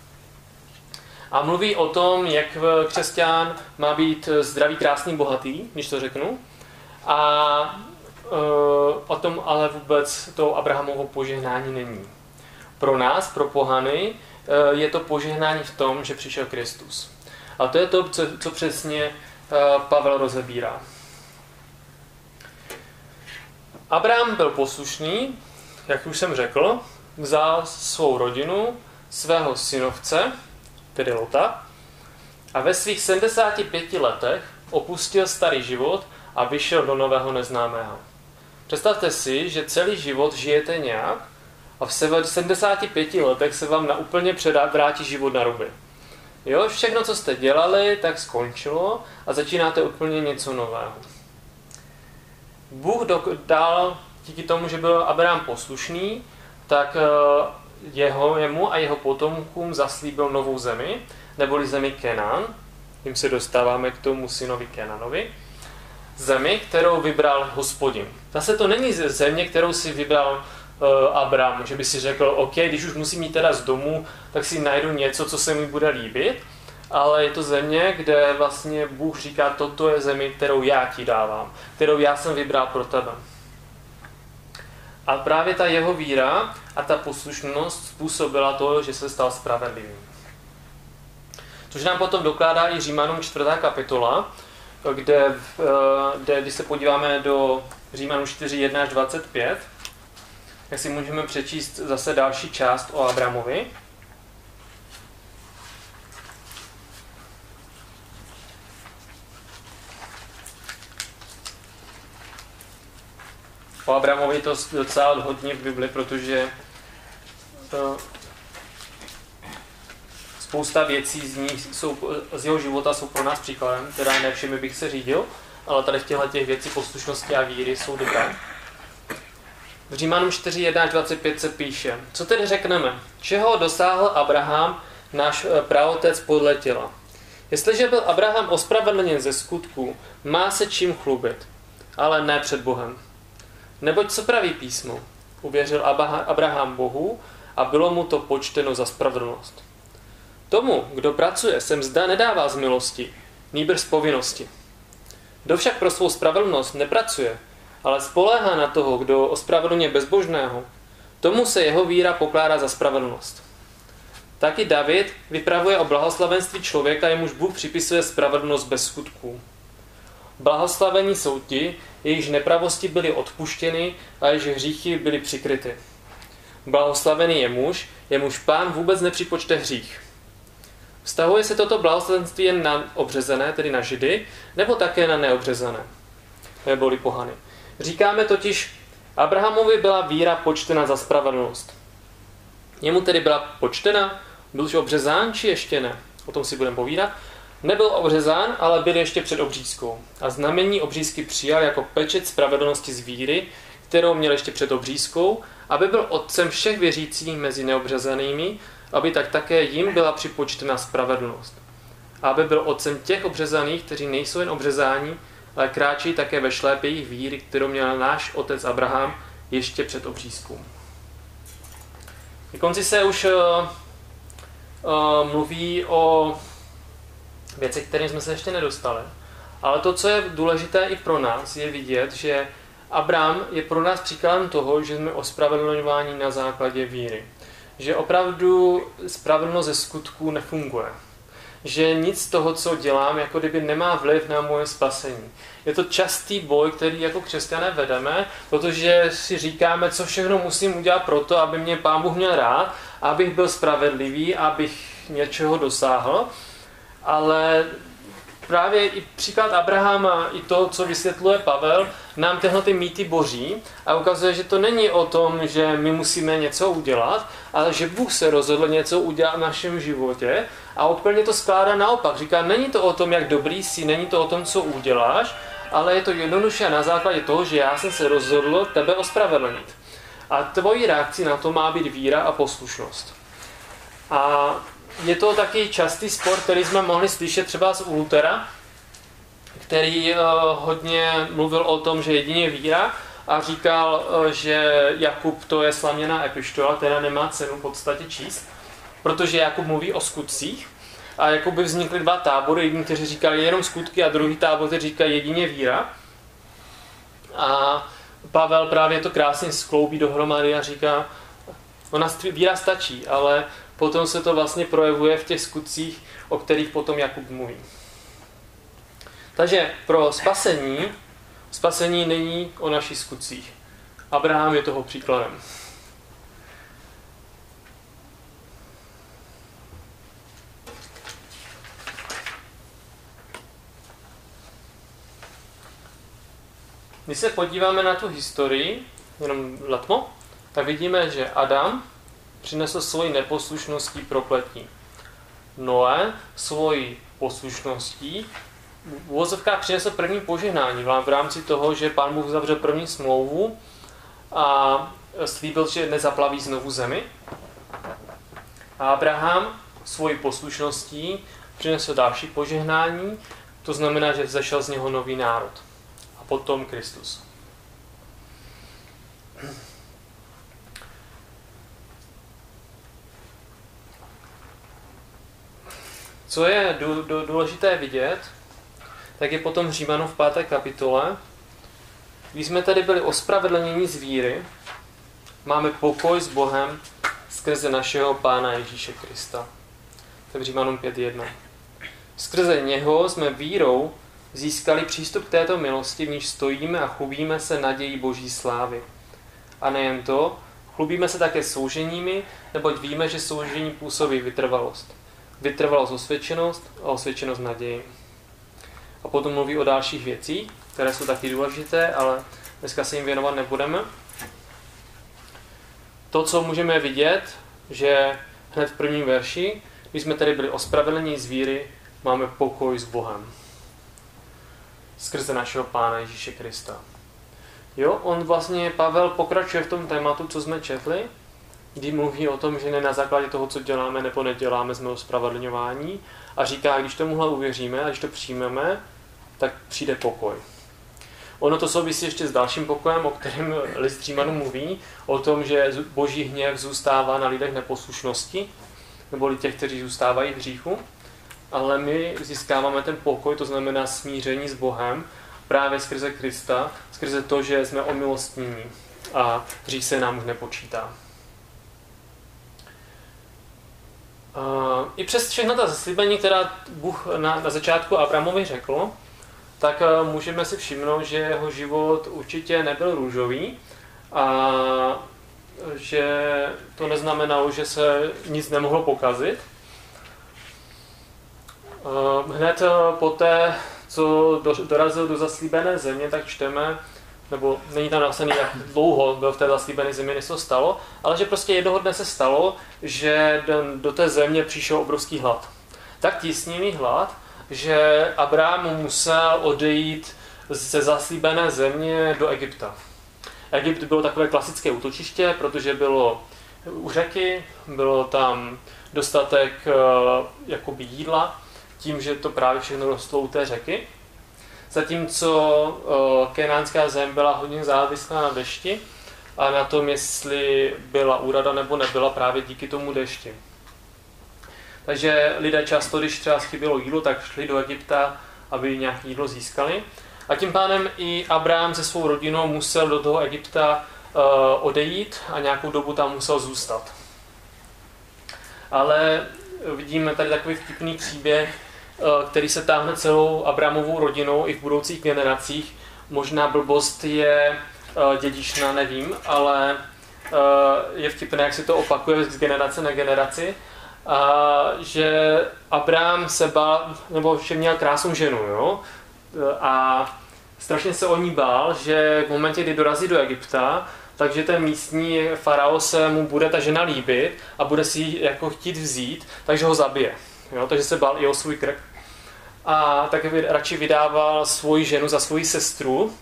A mluví o tom, jak křesťan má být zdravý, krásný, bohatý, když to řeknu. A Eh, o tom ale vůbec to Abrahamovo požehnání není. Pro nás, pro pohany, eh, je to požehnání v tom, že přišel Kristus. A to je to, co, co přesně eh, Pavel rozebírá. Abraham byl poslušný, jak už jsem řekl, vzal svou rodinu, svého synovce, tedy Lota, a ve svých 75 letech opustil starý život a vyšel do nového neznámého. Představte si, že celý život žijete nějak a v 75 letech se vám na úplně předá, vrátí život na ruby. Jo, všechno, co jste dělali, tak skončilo a začínáte úplně něco nového. Bůh dal díky tomu, že byl Abraham poslušný, tak eh, jeho, jemu a jeho potomkům zaslíbil novou zemi, neboli zemi Kenan. Tím se dostáváme k tomu synovi Kenanovi zemi, kterou vybral hospodin. Zase to není země, kterou si vybral uh, Abram, že by si řekl, OK, když už musím jít teda z domu, tak si najdu něco, co se mi bude líbit, ale je to země, kde vlastně Bůh říká, toto je zemi, kterou já ti dávám, kterou já jsem vybral pro tebe. A právě ta jeho víra a ta poslušnost způsobila to, že se stal spravedlivým. Což nám potom dokládá i Římanům 4. kapitola, kde, eh, kde když se podíváme do Římanů 4, 1 až 25, tak si můžeme přečíst zase další část o Abramovi. O Abramovi to docela hodně v Bibli, protože to, spousta věcí z, ní jsou, z jeho života jsou pro nás příkladem, teda ne všemi bych se řídil, ale tady v těchto těch věcí poslušnosti a víry jsou dobré. V Římanům 4, 1 až 25 se píše, co tedy řekneme, čeho dosáhl Abraham, náš eh, pravotec podle těla. Jestliže byl Abraham ospravedlněn ze skutků, má se čím chlubit, ale ne před Bohem. Neboť co praví písmo? Uvěřil Abraham Bohu a bylo mu to počteno za spravedlnost. Tomu, kdo pracuje, se mzda nedává z milosti, nýbrž z povinnosti. Kdo však pro svou spravedlnost nepracuje, ale spoléhá na toho, kdo ospravedlně bezbožného, tomu se jeho víra pokládá za spravedlnost. Taky David vypravuje o blahoslavenství člověka, jemuž Bůh připisuje spravedlnost bez skutků. Blahoslavení jsou ti, jejichž nepravosti byly odpuštěny a jejichž hříchy byly přikryty. Blahoslavený je muž, jemuž pán vůbec nepřipočte hřích. Vztahuje se toto blahoslavenství jen na obřezené, tedy na židy, nebo také na neobřezané, neboli pohany. Říkáme totiž, Abrahamovi byla víra počtena za spravedlnost. Němu tedy byla počtena, byl už obřezán, či ještě ne? O tom si budeme povídat. Nebyl obřezán, ale byl ještě před obřízkou. A znamení obřízky přijal jako pečet spravedlnosti z víry, kterou měl ještě před obřízkou, aby byl otcem všech věřících mezi neobřezanými, aby tak také jim byla připočtena spravedlnost. A aby byl otcem těch obřezaných, kteří nejsou jen obřezáni, ale kráčí také ve šlépě jejich víry, kterou měl náš otec Abraham ještě před obřízkou. Na konci se už uh, uh, mluví o věcech, kterým jsme se ještě nedostali. Ale to, co je důležité i pro nás, je vidět, že Abraham je pro nás příkladem toho, že jsme ospravedlňováni na základě víry že opravdu spravedlnost ze skutků nefunguje. Že nic z toho, co dělám, jako kdyby nemá vliv na moje spasení. Je to častý boj, který jako křesťané vedeme, protože si říkáme, co všechno musím udělat pro to, aby mě Pán Bůh měl rád, abych byl spravedlivý, abych něčeho dosáhl. Ale právě i příklad Abrahama, i to, co vysvětluje Pavel, nám tyhle ty mýty boří a ukazuje, že to není o tom, že my musíme něco udělat, ale že Bůh se rozhodl něco udělat v našem životě a úplně to skládá naopak. Říká, není to o tom, jak dobrý jsi, není to o tom, co uděláš, ale je to jednoduše na základě toho, že já jsem se rozhodl tebe ospravedlnit. A tvojí reakcí na to má být víra a poslušnost. A je to taky častý spor, který jsme mohli slyšet třeba z Lutera, který uh, hodně mluvil o tom, že jedině víra a říkal, uh, že Jakub to je slaměná epištola, která nemá cenu v podstatě číst, protože Jakub mluví o skutcích a jako by vznikly dva tábory, jedni, kteří říkali jenom skutky a druhý tábor, kteří říkají jedině víra. A Pavel právě to krásně skloubí dohromady a říká, ona víra stačí, ale potom se to vlastně projevuje v těch skutcích, o kterých potom Jakub mluví. Takže pro spasení, spasení není o našich skutcích. Abraham je toho příkladem. Když se podíváme na tu historii, jenom letmo, tak vidíme, že Adam přinesl svoji neposlušností prokletí. Noé svoji poslušností v úvozovkách přinesl první požehnání v rámci toho, že pán Bůh zavřel první smlouvu a slíbil, že nezaplaví znovu zemi. A Abraham svoji poslušností přinesl další požehnání, to znamená, že zašel z něho nový národ potom Kristus. Co je důležité vidět, tak je potom Římanu v páté kapitole. Když jsme tady byli ospravedlněni z víry, máme pokoj s Bohem skrze našeho Pána Ježíše Krista. To je v Římanům 5.1. Skrze něho jsme vírou získali přístup k této milosti, v níž stojíme a chlubíme se nadějí Boží slávy. A nejen to, chlubíme se také souženími, neboť víme, že soužení působí vytrvalost. Vytrvalost osvědčenost a osvědčenost naději. A potom mluví o dalších věcích, které jsou taky důležité, ale dneska se jim věnovat nebudeme. To, co můžeme vidět, že hned v prvním verši, když jsme tady byli ospravedlení z víry, máme pokoj s Bohem skrze našeho Pána Ježíše Krista. Jo, on vlastně, Pavel pokračuje v tom tématu, co jsme četli, kdy mluví o tom, že ne na základě toho, co děláme nebo neděláme, jsme ospravedlňování a říká, když tomuhle uvěříme a když to přijmeme, tak přijde pokoj. Ono to souvisí ještě s dalším pokojem, o kterém list Římanů mluví, o tom, že boží hněv zůstává na lidech neposlušnosti, nebo těch, kteří zůstávají v hříchu ale my získáváme ten pokoj, to znamená smíření s Bohem, právě skrze Krista, skrze to, že jsme omilostnění a hřích se nám už nepočítá. I přes všechna ta zaslíbení, která Bůh na, na začátku Abrahamovi řekl, tak můžeme si všimnout, že jeho život určitě nebyl růžový a že to neznamenalo, že se nic nemohlo pokazit, Eh, hned eh, poté, co dorazil do zaslíbené země, tak čteme, nebo není tam napsaný, jak dlouho byl v té zaslíbené zemi, než to stalo, ale že prostě jednoho dne se stalo, že do té země přišel obrovský hlad. Tak tísnivý hlad, že Abraham musel odejít ze zaslíbené země do Egypta. Egypt bylo takové klasické útočiště, protože bylo u řeky, bylo tam dostatek uh, jakoby jídla, tím, že to právě všechno rostlo u té řeky. Zatímco uh, kenánská zem byla hodně závislá na dešti a na tom, jestli byla úrada nebo nebyla právě díky tomu dešti. Takže lidé často, když třeba chybělo jídlo, tak šli do Egypta, aby nějaké jídlo získali. A tím pádem i Abraham se svou rodinou musel do toho Egypta uh, odejít a nějakou dobu tam musel zůstat. Ale vidíme tady takový vtipný příběh, Eh, který se táhne celou Abramovou rodinou i v budoucích generacích. Možná blbost je eh, dědičná, nevím, ale eh, je vtipné, jak se to opakuje z generace na generaci. A že Abraham se bál, nebo že měl krásnou ženu, jo? A strašně se o ní bál, že v momentě, kdy dorazí do Egypta, takže ten místní farao se mu bude ta žena líbit a bude si ji jako chtít vzít, takže ho zabije. Jo? Takže se bál i o svůj krk. a tak radši vydával svoji ženu za svoji sestru.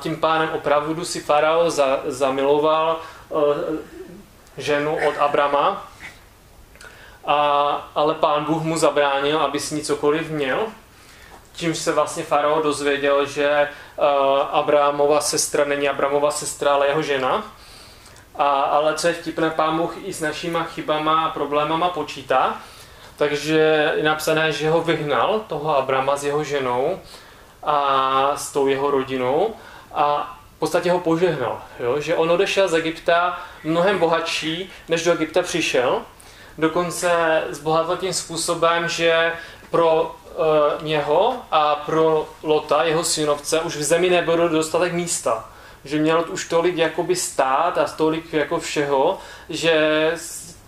Tím pádem opravdu si farao zamiloval ženu od Abrama, a, ale pán Bůh mu zabránil, aby s ní cokoliv měl. Čímž se vlastně farao dozvěděl, že uh, Abrahamova sestra není Abrahamova sestra, ale jeho žena. A, ale co je vtipné, pán Bůh i s našima chybama a problémama počítá. Takže je napsané, že ho vyhnal, toho Abrama s jeho ženou a s tou jeho rodinou a v podstatě ho požehnal. Jo? Že on odešel z Egypta mnohem bohatší, než do Egypta přišel. Dokonce zbohatl tím způsobem, že pro uh, něho a pro Lota, jeho synovce, už v zemi nebylo dostatek místa. Že měl už tolik jakoby stát a tolik jako všeho, že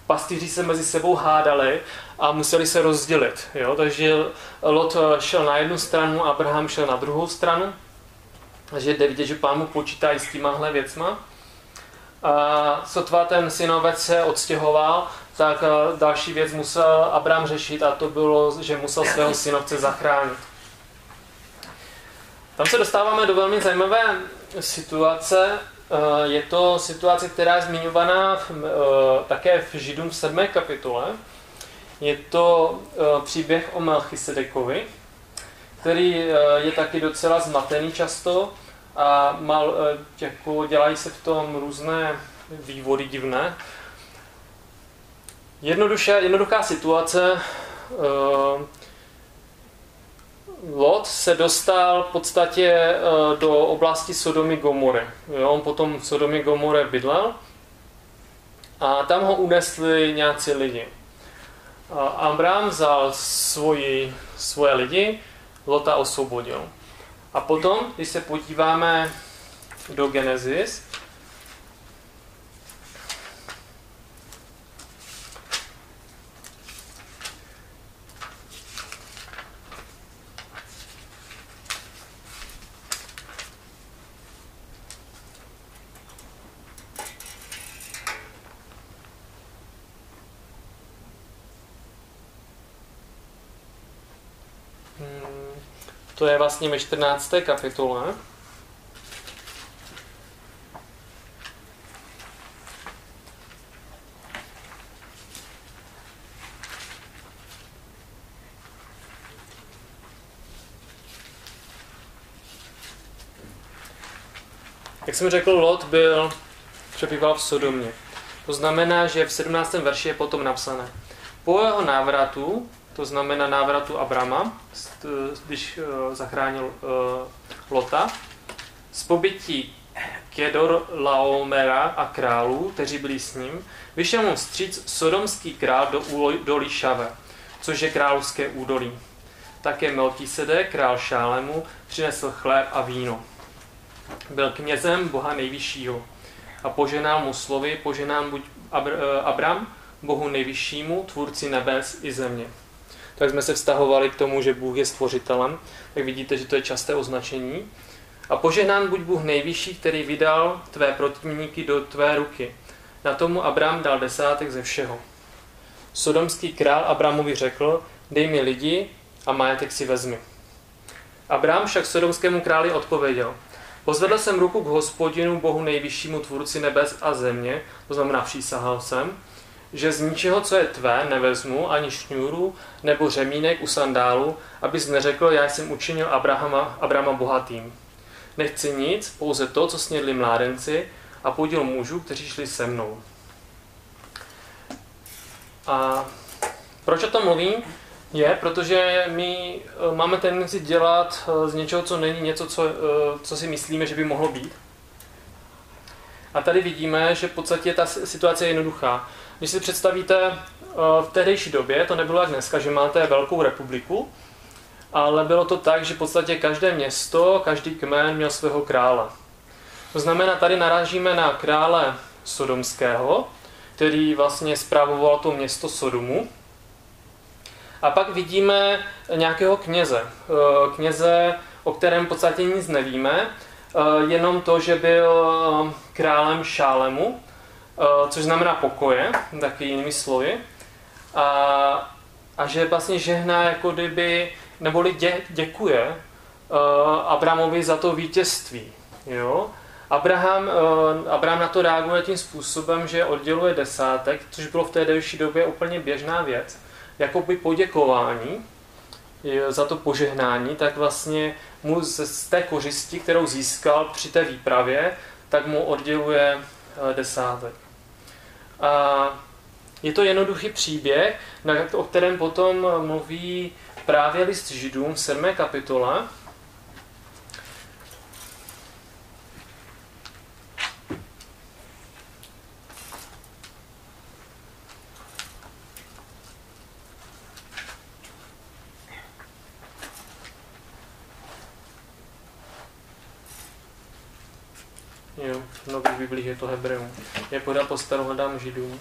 pastýři se mezi sebou hádali a museli se rozdělit. Jo? Takže Lot šel na jednu stranu, Abraham šel na druhou stranu. Takže jde vidět, že pán mu počítá i s těmahle věcma. A sotva ten synovec se odstěhoval, tak eh, další věc musel Abraham řešit a to bylo, že musel svého synovce zachránit. Tam se dostáváme do velmi zajímavé situace. Eh, je to situace, která je zmiňovaná v, eh, také v Židům v 7. kapitole. Je to příběh o Melchisedekovi, který je taky docela zmatený často a mal, jako dělají se v tom různé vývody divné. Jednoduše, jednoduchá situace. Lot se dostal v podstatě do oblasti Sodomy Gomory. Jo, on potom v Sodomy Gomore bydlel a tam ho unesli nějací lidi. Abraham vzal svoji, svoje lidi, Lota osvobodil. A potom, když se podíváme do Genesis, To je vlastně ve 14. kapitole. Jak jsem řekl, Lot byl, přebýval v Sodomě. To znamená, že v 17. verši je potom napsané. Po jeho návratu to znamená návratu Abrama, když eh, zachránil eh, Lota, z pobytí Kedor Laomera a králů, kteří byli s ním, vyšel mu vstříc sodomský král do údolí Šave, což je královské údolí. Také Melkisede, král Šálemu, přinesl chléb a víno. Byl knězem Boha nejvyššího a poženal mu slovy, poženám buď eh, Abram, Bohu nejvyššímu, tvůrci nebes i země tak jsme se vztahovali k tomu, že Bůh je stvořitelem, tak vidíte, že to je časté označení. A požehnán buď Bůh nejvyšší, který vydal tvé protivníky do tvé ruky. Na tomu Abraham dal desátek ze všeho. Sodomský král Abramovi řekl, dej mi lidi a majetek si vezmi. Abraham však sodomskému králi odpověděl, pozvedl jsem ruku k hospodinu, Bohu nejvyššímu tvůrci nebes a země, to znamená přísahal jsem, že z ničeho, co je tvé, nevezmu ani šňůru nebo řemínek u sandálu, abys neřekl, já jsem učinil Abrahama, Abrahama bohatým. Nechci nic, pouze to, co snědli mládenci a podíl mužů, kteří šli se mnou. A proč o tom mluvím? Je, protože my eh, máme tendenci dělat eh, z něčeho, co není něco, co, eh, co si myslíme, že by mohlo být. A tady vidíme, že v podstatě ta situace je jednoduchá. Když si představíte eh, v tehdejší době, to nebylo jak dneska, že máte velkou republiku, ale bylo to tak, že v podstatě každé město, každý kmen měl svého krále. To znamená, tady narážíme na krále Sodomského, který vlastně zpravoval to město Sodomu. A pak vidíme nějakého kněze. Eh, kněze, o kterém v podstatě nic nevíme, eh, jenom to, že byl králem Šálemu, což znamená pokoje, taky jinými slovy. A a že vlastně žehná jako kdyby, neboli dě, děkuje uh, Abramovi za to vítězství. Jo? Abraham, uh, Abraham na to reaguje tím způsobem, že odděluje desátek, což bylo v té delší době úplně běžná věc, jako by poděkování za to požehnání, tak vlastně mu z té kořisti, kterou získal při té výpravě, tak mu odděluje desátek. A je to jednoduchý příběh, o kterém potom mluví právě list Židům v 7. kapitole. Jo, v nových biblích je to Hebreum. Jak ho po hledám Židům.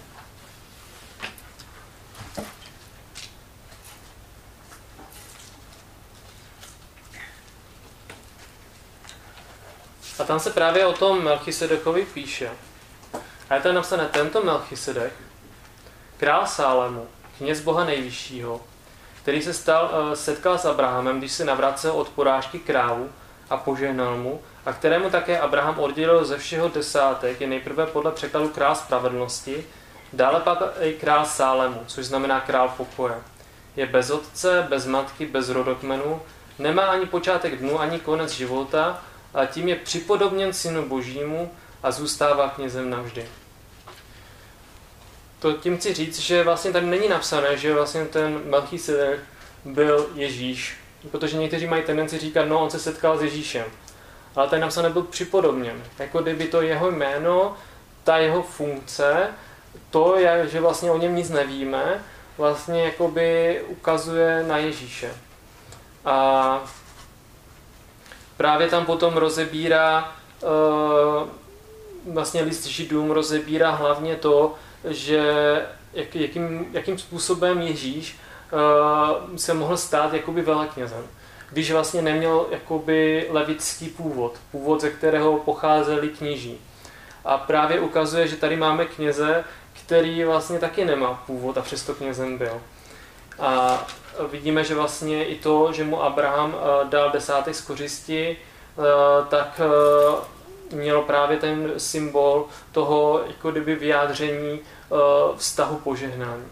A tam se právě o tom Melchisedekovi píše. A je to napsané tento Melchisedek, král Sálemu, kněz Boha nejvyššího, který se stal, eh, setkal s Abrahamem, když se navracel od porážky krávu a požehnal mu, a kterému také Abraham oddělil ze všeho desátek, je nejprve podle překladu král spravedlnosti, dále pak i král Sálemu, což znamená král pokoje. Je bez otce, bez matky, bez rodokmenu, nemá ani počátek dnu, ani konec života a tím je připodobněn synu božímu a zůstává knězem navždy. To tím chci říct, že vlastně tady není napsané, že vlastně ten Melchisedek byl Ježíš, protože někteří mají tendenci říkat, no on se setkal s Ježíšem. Ale tady napsané byl připodobněn. Jako kdyby to jeho jméno, ta jeho funkce, to, že vlastně o něm nic nevíme, vlastně jakoby ukazuje na Ježíše. A právě tam potom rozebírá uh, vlastně list židům rozebírá hlavně to, že jak, jakým, jakým způsobem Ježíš uh, se mohl stát jakoby veleknězem. Když vlastně neměl jakoby levický původ, původ, ze kterého pocházeli kněží. A právě ukazuje, že tady máme kněze, který vlastně taky nemá původ a přesto knězem byl. A vidíme, že vlastně i to, že mu Abraham eh, dal desátek z kořisti, eh, tak eh, mělo právě ten symbol toho jako kdyby vyjádření vztahu požehnání.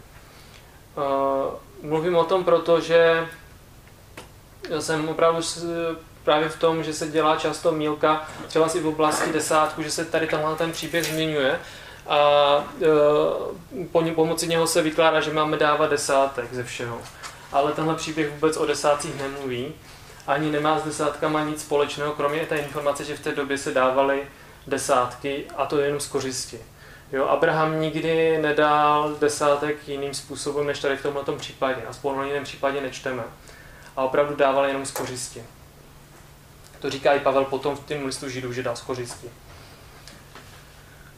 Mluvím o tom proto, že jsem opravdu právě v tom, že se dělá často mílka, třeba si v oblasti desátku, že se tady tenhle ten příběh zmiňuje a po pomoci něho se vykládá, že máme dávat desátek ze všeho ale tenhle příběh vůbec o desátcích nemluví. Ani nemá s desátkama nic společného, kromě té informace, že v té době se dávaly desátky a to jenom z kořisti. Jo, Abraham nikdy nedal desátek jiným způsobem, než tady v tomhle případě. Aspoň v jiném případě nečteme. A opravdu dával jenom z kořisti. To říká i Pavel potom v tom listu Židů, že dal z kořisti.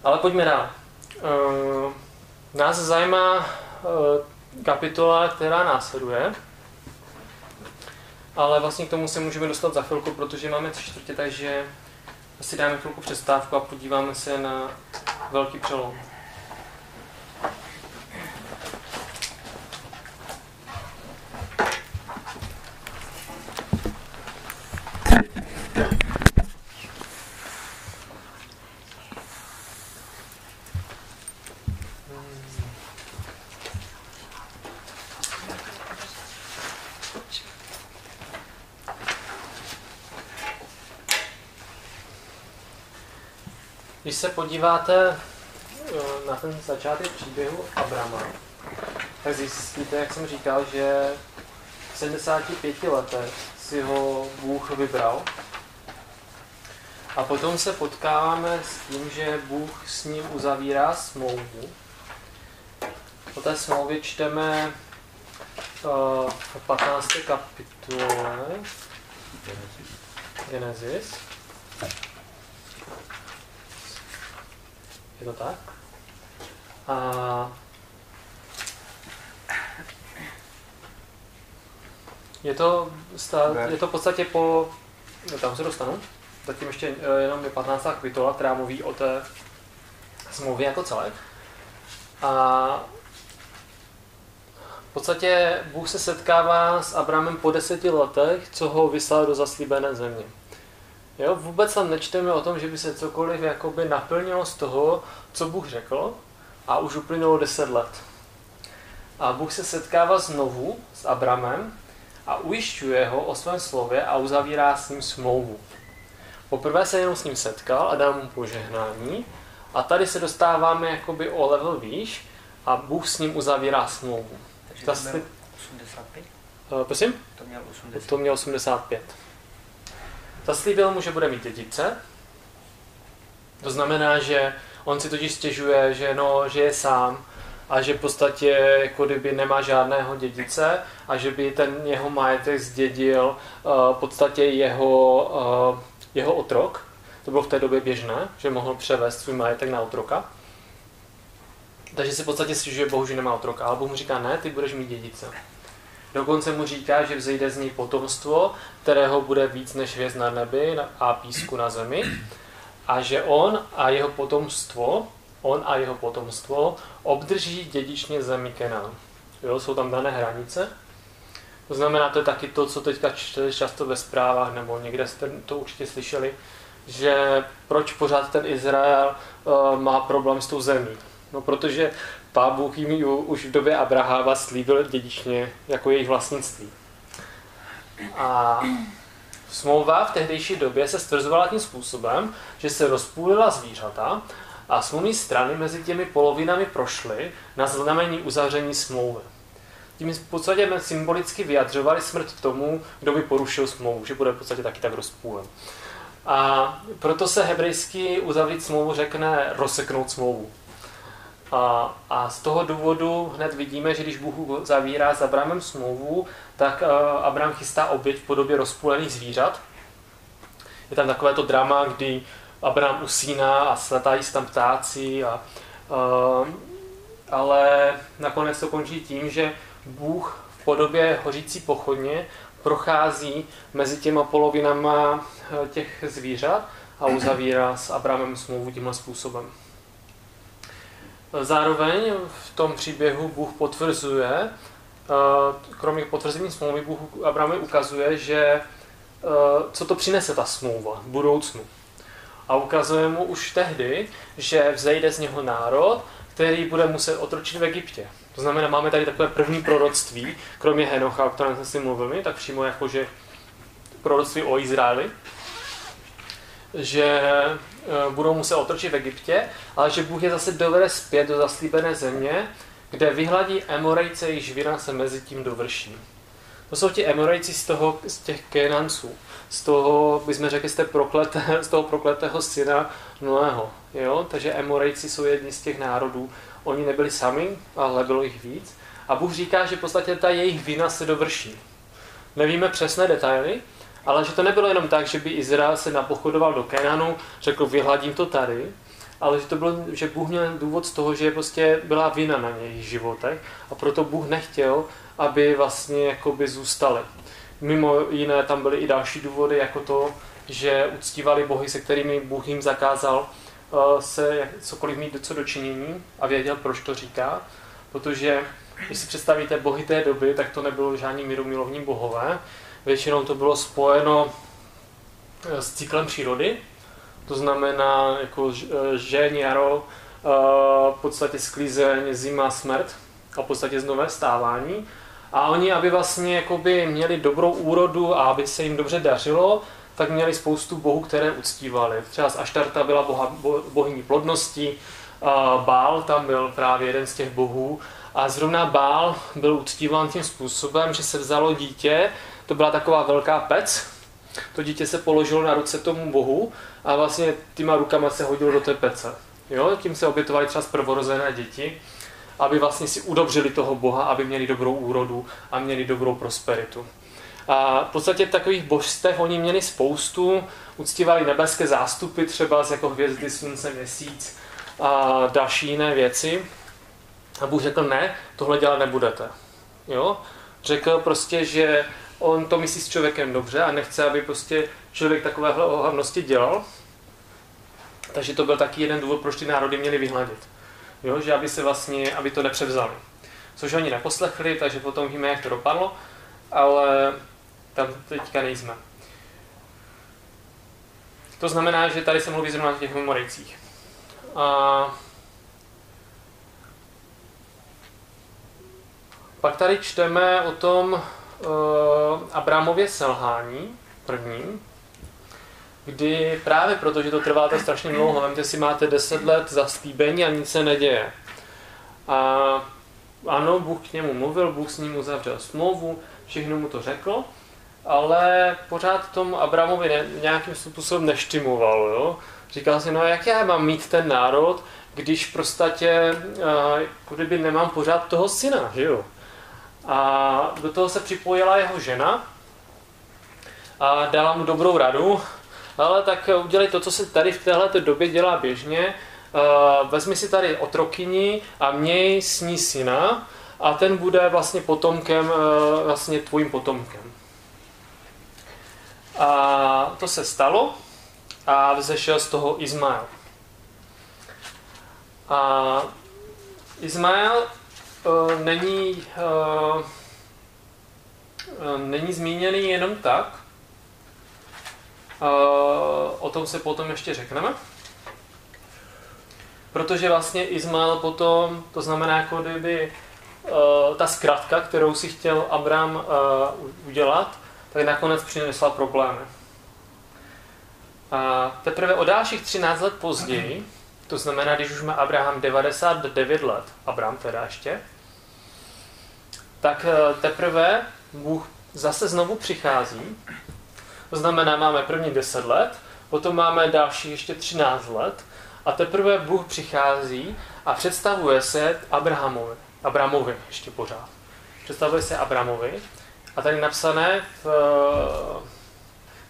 Ale pojďme dál. Uh, nás zajímá uh, kapitola, která následuje. Ale vlastně k tomu se můžeme dostat za chvilku, protože máme tři čtvrtě, takže si dáme chvilku přestávku a podíváme se na velký přelom. Když se podíváte eh, na ten začátek příběhu Abrama, tak zjistíte, jak jsem říkal, že v 75 letech si ho Bůh vybral. A potom se potkáváme s tím, že Bůh s ním uzavírá smlouvu. O té smlouvě čteme uh, v 15. kapitole Genesis. Je to tak? A je to, je to v podstatě po, no, tam se dostanu, zatím ještě eh, jenom je 15. kapitola, která mluví o té smlouvě jako celek. A V podstatě Bůh se setkává s Abrahamem po deseti letech, co ho vyslal do zaslíbené země. Jo, vůbec tam nečteme o tom, že by se cokoliv jakoby naplnilo z toho, co Bůh řekl a už uplynulo deset let. A Bůh se setkává znovu s Abramem a ujišťuje ho o svém slově a uzavírá s ním smlouvu. Poprvé se jenom s ním setkal a dal mu požehnání a tady se dostáváme jakoby o level výš a Bůh s ním uzavírá smlouvu. Takže Ta to měl 85? Uh, prosím? To měl 80. To měl 85. Zaslíbil mu, že bude mít dědice. To znamená, že on si totiž stěžuje, že, no, že je sám a že v podstatě jako kdyby nemá žádného dědice a že by ten jeho majetek zdědil uh, v podstatě jeho, uh, jeho otrok. To bylo v té době běžné, že mohl převést svůj majetek na otroka. Takže si v podstatě stěžuje Bohu, že nemá otroka. Ale Bůh mu říká, ne, ty budeš mít dědice. Dokonce mu říká, že vzejde z něj potomstvo, kterého bude víc než hvězd na nebi a písku na zemi. A že on a jeho potomstvo, on a jeho potomstvo obdrží dědičně zemi Kenan. Jo, jsou tam dané hranice. To znamená, to je taky to, co teďka čtete často ve zprávách, nebo někde jste to určitě slyšeli, že proč pořád ten Izrael uh, má problém s tou zemí. No protože Pán Bůh jim ji už v době Abraháma slíbil dědičně jako jejich vlastnictví. A smlouva v tehdejší době se stvrzovala tím způsobem, že se rozpůlila zvířata a smluvní strany mezi těmi polovinami prošly na znamení uzavření smlouvy. Tím v podstatě symbolicky vyjadřovali smrt tomu, kdo by porušil smlouvu, že bude v podstatě taky tak rozpůlen. A proto se hebrejsky uzavřít smlouvu řekne rozseknout smlouvu. A, a z toho důvodu hned vidíme, že když Bůh zavírá s Abrahamem smlouvu, tak uh, Abraham chystá oběť v podobě rozpůlených zvířat. Je tam takové to drama, kdy Abraham usíná a sletají se tam ptáci, a, uh, ale nakonec to končí tím, že Bůh v podobě hořící pochodně prochází mezi těma polovinama těch zvířat a uzavírá s Abrahamem smlouvu tímhle způsobem. Zároveň v tom příběhu Bůh potvrzuje, kromě potvrzení smlouvy, Bůh Abrahamu ukazuje, že co to přinese ta smlouva v budoucnu. A ukazuje mu už tehdy, že vzejde z něho národ, který bude muset otročit v Egyptě. To znamená, máme tady takové první proroctví, kromě Henocha, o kterém jsme si mluvili, tak přímo jakože proroctví o Izraeli, že budou muset otročit v Egyptě, ale že Bůh je zase dovede zpět do zaslíbené země, kde vyhladí Emorejce, již vina se mezi tím dovrší. To jsou ti Emorejci z, toho, z těch Kénanců, z toho, bychom řekli, z, té prokleté, z toho prokletého syna Noého. Jo? Takže Emorejci jsou jedni z těch národů. Oni nebyli sami, ale bylo jich víc. A Bůh říká, že v podstatě ta jejich vina se dovrší. Nevíme přesné detaily, ale že to nebylo jenom tak, že by Izrael se napochodoval do Kenanu, řekl, vyhladím to tady, ale že to bylo, že Bůh měl důvod z toho, že prostě byla vina na jejich životech a proto Bůh nechtěl, aby vlastně jakoby zůstali. Mimo jiné tam byly i další důvody, jako to, že uctívali bohy, se kterými Bůh jim zakázal uh, se cokoliv mít co dočinění a věděl, proč to říká. Protože když si představíte bohy té doby, tak to nebylo žádný mírumilovní bohové. Většinou to bylo spojeno s cyklem přírody, to znamená jako žen, jaro, v podstatě sklízeň, zima, smrt a v podstatě znové stávání. A oni, aby vlastně jakoby měli dobrou úrodu a aby se jim dobře dařilo, tak měli spoustu bohů, které uctívali. Třeba z Aštarta byla boha, bo, bohyní plodnosti, Bál tam byl právě jeden z těch bohů a zrovna Bál byl uctíván tím způsobem, že se vzalo dítě, to byla taková velká pec, to dítě se položilo na ruce tomu bohu a vlastně těma rukama se hodilo do té pece. Jo? Tím se obětovali třeba prvorozené děti, aby vlastně si udobřili toho boha, aby měli dobrou úrodu a měli dobrou prosperitu. A v podstatě takových božstech oni měli spoustu, uctívali nebeské zástupy, třeba z jako hvězdy, slunce, měsíc a další jiné věci. A Bůh řekl, ne, tohle dělat nebudete. Jo? Řekl prostě, že on to myslí s člověkem dobře a nechce, aby prostě člověk takovéhle ohavnosti dělal. Takže to byl taky jeden důvod, proč ty národy měli vyhladit. Jo, že aby se vlastně, aby to nepřevzali. což oni neposlechli, takže potom víme, jak to dopadlo, ale tam teďka nejsme. To znamená, že tady se mluví zrovna o těch memorejcích. A pak tady čteme o tom Abramově selhání prvním, kdy právě proto, že to trvá tak strašně dlouho, vemte si, máte 10 let zaslíbení a nic se neděje. A ano, Bůh k němu mluvil, Bůh s ním uzavřel smlouvu, všechno mu to řekl, ale pořád tomu Abramovi ne, nějakým způsobem neštimoval. Jo? Říkal si, no jak já mám mít ten národ, když v prostatě, uh, kdyby nemám pořád toho syna, že jo? A do toho se připojila jeho žena a dala mu dobrou radu, ale tak udělej to, co se tady v téhle době dělá běžně, vezmi si tady otrokyni a měj s ní syna a ten bude vlastně potomkem, vlastně tvým potomkem. A to se stalo a vzešel z toho Izmael. A Izmael není, uh, není zmíněný jenom tak, o tom se potom ještě řekneme. Protože vlastně Izmael potom, to znamená jako kdyby ta zkratka, kterou si chtěl Abraham uh, udělat, tak nakonec přinesla problémy. A teprve o dalších 13 let později, to znamená, když už má Abraham 99 let, Abraham teda ještě, tak eh, teprve Bůh zase znovu přichází. To znamená, máme první 10 let, potom máme další ještě 13 let a teprve Bůh přichází a představuje se Abrahamovi. Abrahamovi ještě pořád. Představuje se Abrahamovi a tady napsané v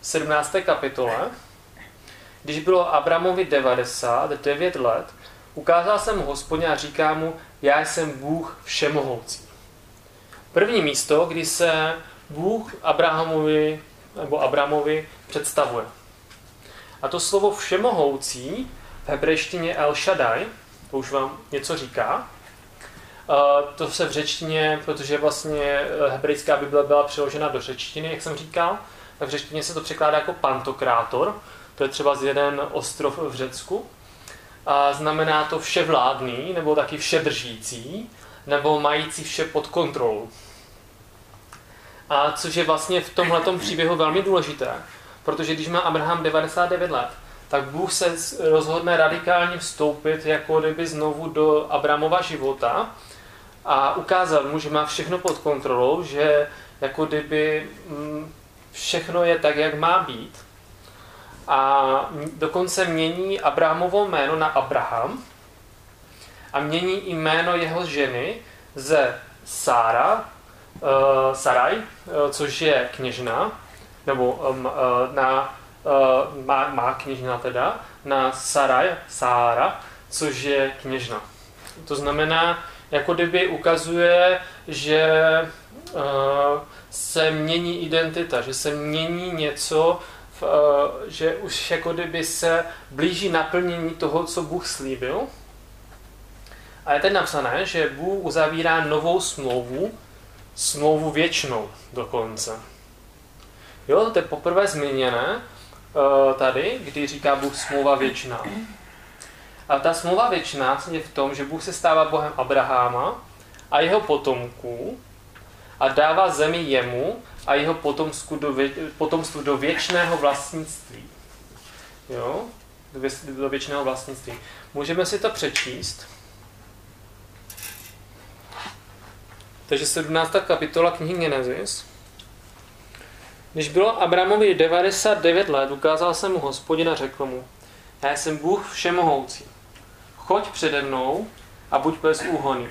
17. kapitole, když bylo Abramovi 99 let, ukázal jsem mu hospodně a říká mu, já jsem Bůh všemohoucí. První místo, kdy se Bůh Abrahamovi nebo Abramovi představuje. A to slovo všemohoucí v hebrejštině El Shaddai, to už vám něco říká, to se v řečtině, protože vlastně eh, hebrejská Bible byla přeložena do řečtiny, jak jsem říkal, tak v řečtině se to překládá jako pantokrátor, to je třeba z jeden ostrov v Řecku. A znamená to vševládný, nebo taky všedržící, nebo mající vše pod kontrolou. A což je vlastně v tomhle příběhu velmi důležité, protože když má Abraham 99 let, tak Bůh se rozhodne radikálně vstoupit jako kdyby znovu do Abramova života a ukázal mu, že má všechno pod kontrolou, že jako kdyby mm, všechno je tak, jak má být. A dokonce mění Abrahamovo jméno na Abraham a mění jméno jeho ženy ze Sára, uh, Saraj, uh, což je kněžna, nebo um, uh, na, uh, má, má kněžna teda, na Saraj, Sára, což je kněžna. To znamená, jako kdyby ukazuje, že uh, se mění identita, že se mění něco, v, uh, že už jako kdyby se blíží naplnění toho, co Bůh slíbil. A je teď napsané, že Bůh uzavírá novou smlouvu, smlouvu věčnou dokonce. Jo, to je poprvé zmíněné uh, tady, kdy říká Bůh smlouva věčná. A ta smlouva věčná je v tom, že Bůh se stává Bohem Abraháma a jeho potomků a dává zemi jemu a jeho potomstvu do, vě, potomstvu do věčného vlastnictví. Jo? Do, vě, do věčného vlastnictví. Můžeme si to přečíst. Takže 17. kapitola knihy Genesis. Když bylo Abramovi 99 let, ukázal jsem mu hospodina a řekl mu, já jsem Bůh všemohoucí choď přede mnou a buď bez úhony.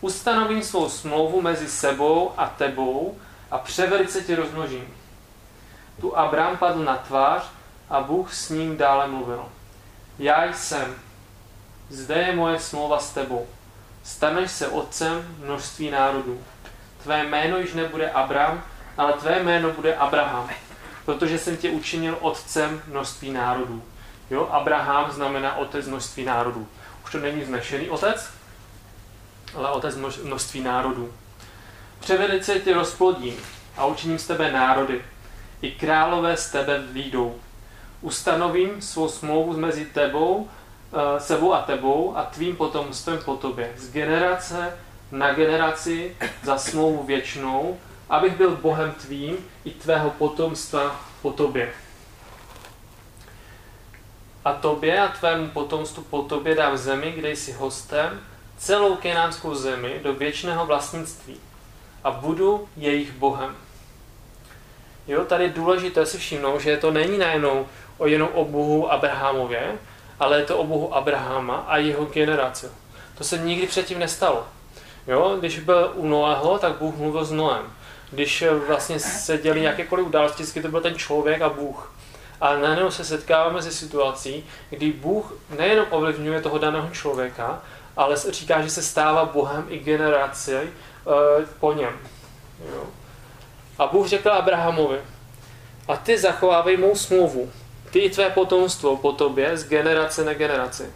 Ustanovím svou smlouvu mezi sebou a tebou a převelice ti rozmnožím. Tu Abram padl na tvář a Bůh s ním dále mluvil. Já jsem. Zde je moje smlouva s tebou. Staneš se otcem množství národů. Tvé jméno již nebude Abram, ale tvé jméno bude Abraham, protože jsem tě učinil otcem množství národů. Jo, Abraham znamená otec množství národů. Už to není znešený otec, ale otec množství národů. Převelice tě rozplodím a učiním z tebe národy. I králové z tebe výjdou. Ustanovím svou smlouvu mezi tebou, sebou a tebou a tvým potomstvem po tobě. Z generace na generaci za smlouvu věčnou, abych byl Bohem tvým i tvého potomstva po tobě. A tobě a tvému potomstvu po tobě dám zemi, kde jsi hostem, celou kenánskou zemi do věčného vlastnictví a budu jejich Bohem. Jo, tady je důležité si všimnout, že to není najednou o jenom o Bohu Abrahamově, ale je to o Bohu Abrahama a jeho generace. To se nikdy předtím nestalo. Jo, když byl u Noého, tak Bůh mluvil s Noem. Když vlastně se děli jakékoliv události, vždycky to byl ten člověk a Bůh. A najednou se setkáváme se situací, kdy Bůh nejenom ovlivňuje toho daného člověka, ale říká, že se stává Bohem i generaci uh, po něm. Jo. A Bůh řekl Abrahamovi, a ty zachovávej mou smlouvu, ty i tvé potomstvo po tobě z generace na generaci.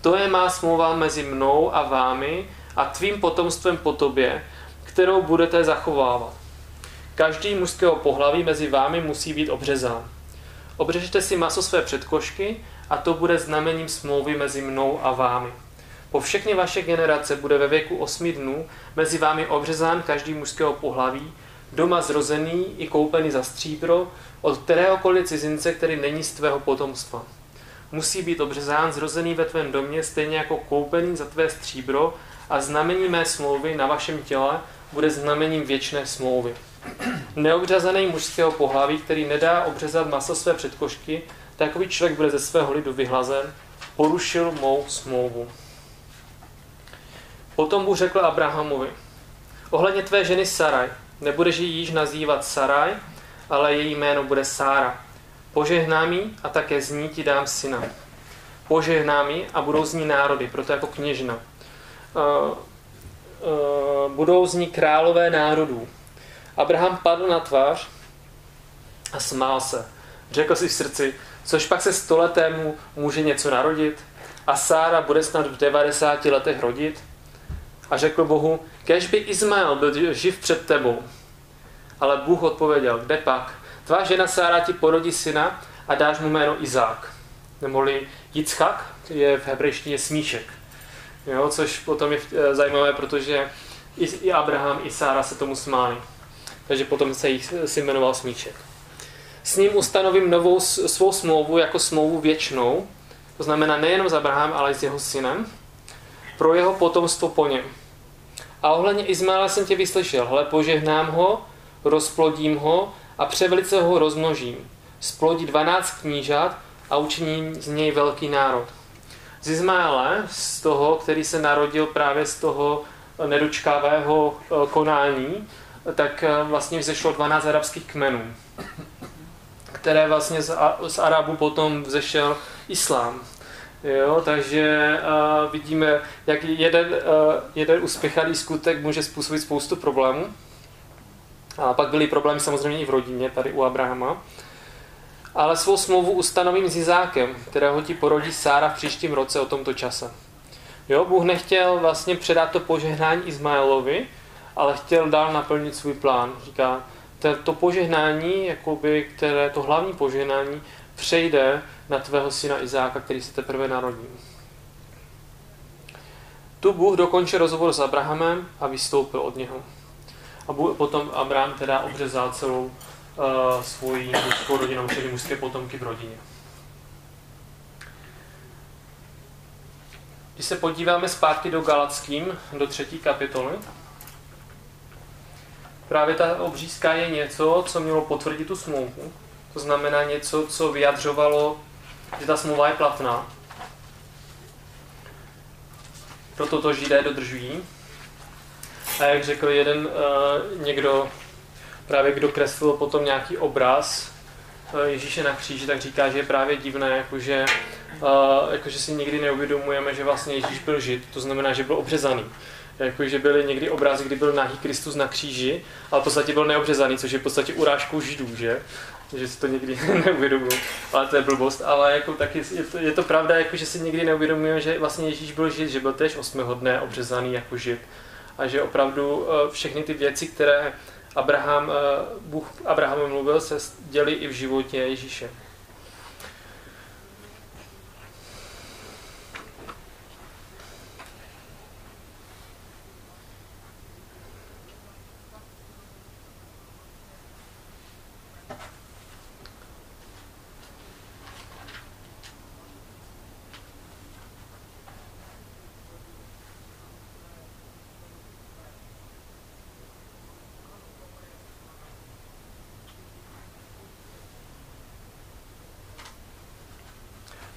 To je má smlouva mezi mnou a vámi a tvým potomstvem po tobě, kterou budete zachovávat. Každý mužského pohlaví mezi vámi musí být obřezán. Obřežte si maso své předkošky a to bude znamením smlouvy mezi mnou a vámi. Po všechny vaše generace bude ve věku osmi dnů mezi vámi obřezán každý mužského pohlaví, doma zrozený i koupený za stříbro, od kteréhokoliv cizince, který není z tvého potomstva. Musí být obřezán zrozený ve tvém domě, stejně jako koupený za tvé stříbro a znamení mé smlouvy na vašem těle bude znamením věčné smlouvy. Neobřezaný mužského pohlaví, který nedá obřezat maso své předkošky, takový člověk bude ze svého lidu vyhlazen, porušil mou smlouvu. Potom Bůh řekl Abrahamovi, ohledně tvé ženy Saraj, nebudeš ji již nazývat Saraj, ale její jméno bude Sára. Požehnám jí a také z ní ti dám syna. Požehnám jí a budou z ní národy, proto jako kněžna. Uh, uh, budou z ní králové národů. Abraham padl na tvář a smál se. Řekl si v srdci, což pak se stoletému může něco narodit? A Sára bude snad v 90 letech rodit? A řekl Bohu, kež by Izmael byl živ před tebou. Ale Bůh odpověděl, kde pak? Tvá žena Sára ti porodí syna a dáš mu jméno Izák. Neboli Jitzchak je v hebrejštině smíšek. Jo, což potom je eh, zajímavé, protože i Abraham, i Sára se tomu smáli. Takže potom se jich si jmenoval smíček. S ním ustanovím novou svou smlouvu jako smlouvu věčnou, to znamená nejenom s Abraham, ale i s jeho synem, pro jeho potomstvo po něm. A ohledně Izmaela jsem tě vyslyšel, hle, požehnám ho, rozplodím ho a převelice ho rozmnožím. Splodí 12 knížat a učiním z něj velký národ. Z Izmaele, z toho, který se narodil právě z toho nedočkavého eh, konání, tak eh, vlastně vzešlo 12 arabských kmenů, které vlastně z, z Arabu potom vzešel islám. Jo, takže uh, vidíme, jak jeden, uh, jeden uspěchaný skutek může způsobit spoustu problémů. A pak byly problémy samozřejmě i v rodině, tady u Abrahama. Ale svou smlouvu ustanovím s Izákem, kterého ti porodí Sára v příštím roce o tomto čase. Jo, Bůh nechtěl vlastně předat to požehnání Izmaelovi, ale chtěl dál naplnit svůj plán. Říká, to požehnání, jakoby, které to hlavní požehnání, přejde na tvého syna Izáka, který se teprve narodí. Tu Bůh dokončil rozhovor s Abrahamem a vystoupil od něho. A potom Abraham teda obřezal celou uh, svoji mužskou rodinu, čili mužské potomky v rodině. Když se podíváme zpátky do Galackým, do třetí kapitoly, právě ta obřízka je něco, co mělo potvrdit tu smlouvu. To znamená něco, co vyjadřovalo, že ta smlouva je platná. Proto to židé dodržují. A jak řekl jeden uh, někdo, právě kdo kreslil potom nějaký obraz uh, Ježíše na kříži, tak říká, že je právě divné, jakože, uh, jakože si nikdy neuvědomujeme, že vlastně Ježíš byl žid, to znamená, že byl obřezaný. Jako, že byly někdy obrazy, kdy byl nahý Kristus na kříži, ale v podstatě byl neobřezaný, což je v podstatě urážkou židů, že? že si to někdy neuvědomují, ale to je blbost, ale jako taky je to, je to pravda, jako že si někdy neuvědomujeme, že vlastně Ježíš byl žid, že byl tež osmého dne obřezaný jako žid a že opravdu eh, všechny ty věci, které Abraham, eh, Bůh Abrahamu mluvil, se děli i v životě Ježíše.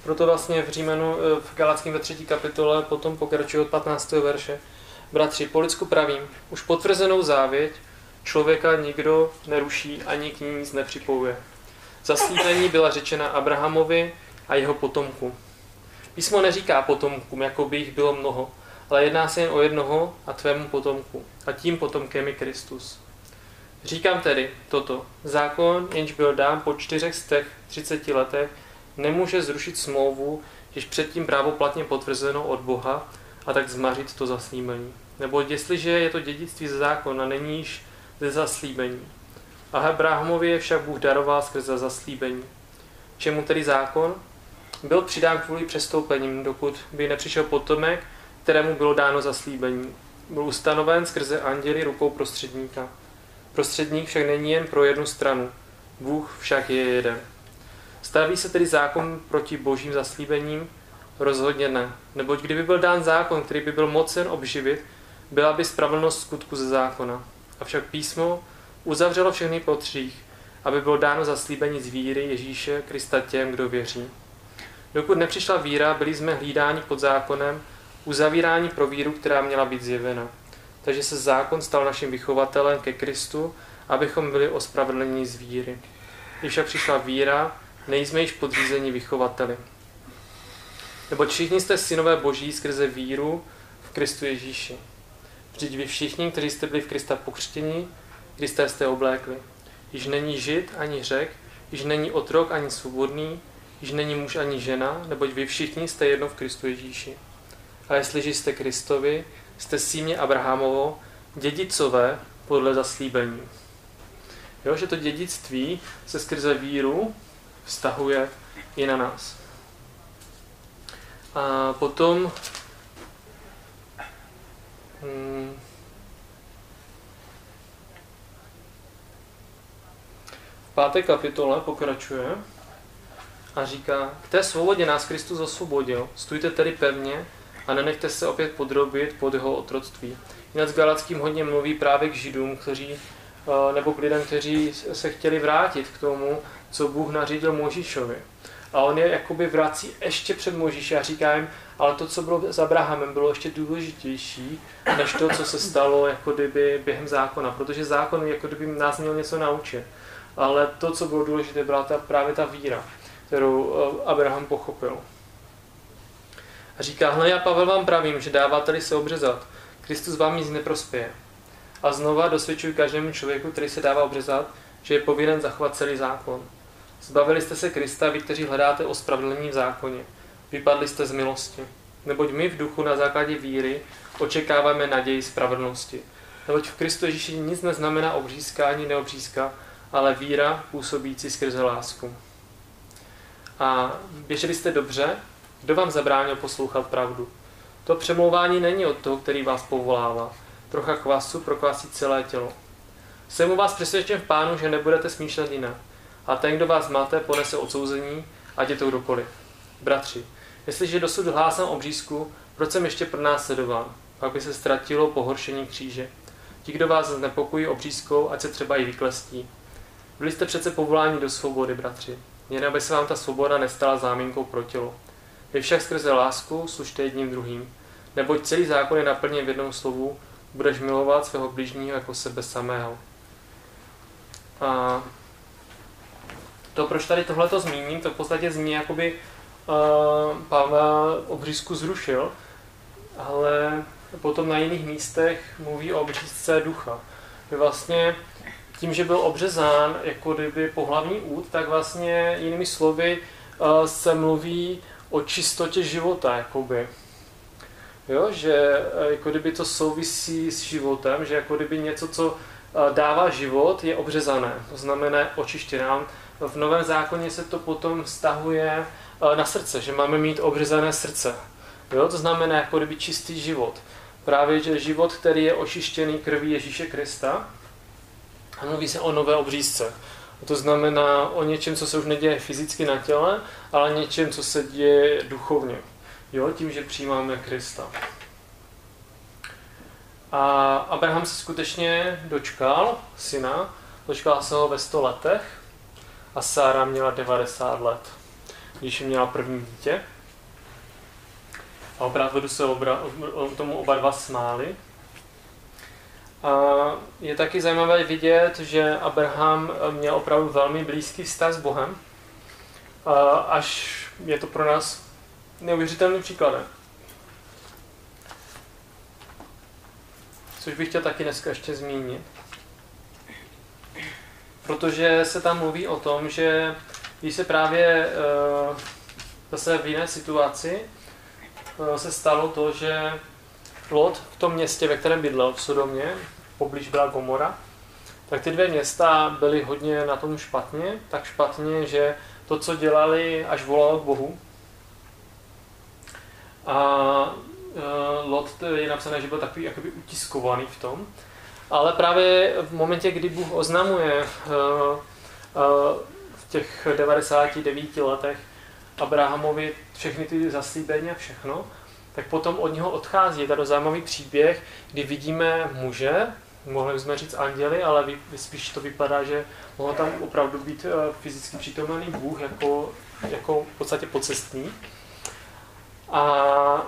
Proto vlastně v Římenu, eh, v Galackém ve třetí kapitole potom pokračuje od 15. verše. Bratři, po lidsku pravím, už potvrzenou závěť člověka nikdo neruší ani k ní nic nepřipojuje. Zaslíbení byla řečena Abrahamovi a jeho potomku. Písmo neříká potomkům, jako by jich bylo mnoho, ale jedná se jen o jednoho a tvému potomku. A tím potomkem je Kristus. Říkám tedy toto. Zákon, jenž byl dán po čtyřech těch 30 letech, nemůže zrušit smlouvu, když předtím právoplatně potvrzeno od Boha a tak zmařit to zaslíbení. Nebo jestliže je to dědictví ze zákona, není již ze zaslíbení. A Abrahamovi je však Bůh daroval skrze zaslíbení. Čemu tedy zákon? Byl přidán kvůli přestoupením, dokud by nepřišel potomek, kterému bylo dáno zaslíbení. Byl ustanoven skrze anděli rukou prostředníka. Prostředník však není jen pro jednu stranu. Bůh však je jeden. Staví se tedy zákon proti božím zaslíbením? Rozhodně ne. Neboť kdyby byl dán zákon, který by byl mocen obživit, byla by spravedlnost skutku ze zákona. Avšak písmo uzavřelo všechny potřích, aby bylo dáno zaslíbení z víry Ježíše Krista těm, kdo věří. Dokud nepřišla víra, byli jsme hlídáni pod zákonem, uzavírání pro víru, která měla být zjevena. Takže se zákon stal naším vychovatelem ke Kristu, abychom byli ospravedlněni z víry. Když však přišla víra, nejsme již podřízeni vychovateli. Nebo všichni jste synové boží skrze víru v Kristu Ježíši. Vždyť vy všichni, kteří jste byli v Krista pokřtěni, Krista jste oblékli. Již není žid ani řek, již není otrok ani svobodný, již není muž ani žena, neboť vy všichni jste jedno v Kristu Ježíši. A jestliže jste Kristovi, jste símě Abrahamovo, dědicové podle zaslíbení. Jo, že to dědictví se skrze víru vztahuje i na nás. A potom hmm, v páté kapitole pokračuje a říká, k té svobodě nás Kristus osvobodil, stůjte tedy pevně a nenechte se opět podrobit pod jeho otroctví. Jinak s Galackým hodně mluví právě k židům, kteří, eh, nebo k lidem, kteří se chtěli vrátit k tomu, co Bůh nařídil Možíšovi. A on je jakoby vrací ještě před Možíše a říká jim, ale to, co bylo s Abrahamem, bylo ještě důležitější, než to, co se stalo jako kdyby během zákona, protože zákon jako kdyby nás měl něco naučit. Ale to, co bylo důležité, byla ta, právě ta víra, kterou eh, Abraham pochopil. A říká, hle, já Pavel vám pravím, že dáváte se obřezat, Kristus vám nic neprospěje. A znova dosvědčuji každému člověku, který se dává obřezat, že je povinen zachovat celý zákon. Zbavili jste se Krista, vy, kteří hledáte ospravedlnění v zákoně. Vypadli jste z milosti. Neboť my v duchu na základě víry očekáváme naději spravedlnosti. Neboť v Kristu Ježíši nic neznamená obřízka ani neobřízka, ale víra působící skrze lásku. A běželi jste dobře, kdo vám zabránil poslouchat pravdu? To přemlouvání není od toho, který vás povolává. Trocha kvasu prokvasí celé tělo. Jsem u vás přesvědčen v pánu, že nebudete smýšlet jinak. A ten, kdo vás máte, ponese odsouzení, ať je to kdokoliv. Bratři, jestliže dosud hlásám obřízku, proč jsem ještě pro nás sledován? Pak by se ztratilo pohoršení kříže. Ti, kdo vás znepokojí obřízkou, ať se třeba i vyklestí. Byli jste přece povoláni do svobody, bratři. Jen aby se vám ta svoboda nestala záminkou pro tělo. Vy však skrze lásku služte jedním druhým. Neboť celý zákon je naplněn v jednom slovu, budeš milovat svého blížního jako sebe samého. A to, proč tady tohle zmíním, to v podstatě zní, jakoby uh, Pavel obřízku zrušil, ale potom na jiných místech mluví o obřízce ducha. Že vlastně tím, že byl obřezán jako kdyby pohlavní út, tak vlastně jinými slovy uh, se mluví o čistotě života, jakoby. Jo, že uh, jako kdyby to souvisí s životem, že jako kdyby něco, co dává život, je obřezané, to znamená očištěné. V Novém zákoně se to potom vztahuje na srdce, že máme mít obřezané srdce. Jo, to znamená jako kdyby čistý život. Právě, že život, který je očištěný krví Ježíše Krista, a mluví se o nové obřízce. To znamená o něčem, co se už neděje fyzicky na těle, ale něčem, co se děje duchovně. Jo, tím, že přijímáme Krista. A Abraham se skutečně dočkal syna, dočkal se ho ve 100 letech a Sára měla 90 let, když měla první dítě. A opravdu se obra, tomu oba dva smáli. A je taky zajímavé vidět, že Abraham měl opravdu velmi blízký vztah s Bohem, až je to pro nás neuvěřitelný příkladem. Což bych chtěl taky dneska ještě zmínit. Protože se tam mluví o tom, že když se právě zase v jiné situaci se stalo to, že Lot v tom městě, ve kterém bydlel, v Sodomě, poblíž byla Gomora, tak ty dvě města byly hodně na tom špatně, tak špatně, že to, co dělali, až volalo k Bohu. A uh, Lot je napsané, že byl takový jakoby utiskovaný v tom. Ale právě v momentě, kdy Bůh oznamuje uh, uh, v těch 99 letech Abrahamovi všechny ty zaslíbení a všechno, tak potom od něho odchází. Je tady zajímavý příběh, kdy vidíme muže, mohli jsme říct anděli, ale spíš to vypadá, že mohl tam opravdu být eh, fyzicky přítomný Bůh jako, jako v podstatě pocestný. A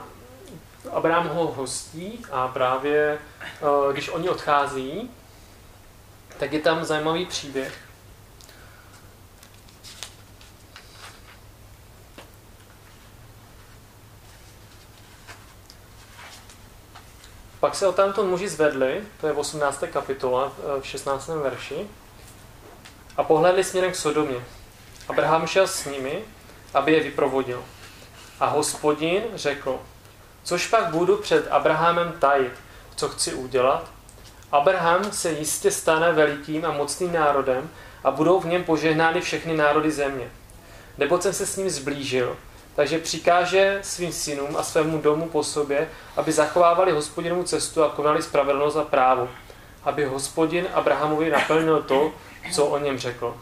Abraham ho hostí a právě eh, když oni odchází, tak je tam zajímavý příběh. Pak se o tamto muži zvedli, to je v 18. kapitola, v 16. verši, a pohledli směrem k Sodomě. Abraham šel s nimi, aby je vyprovodil. A hospodin řekl, což pak budu před Abrahamem tajit, co chci udělat? Abraham se jistě stane velikým a mocným národem a budou v něm požehnány všechny národy země. Nebo jsem se s ním zblížil takže přikáže svým synům a svému domu po sobě, aby zachovávali hospodinovu cestu a konali spravedlnost a právo. Aby hospodin Abrahamovi naplnil to, co o něm řekl.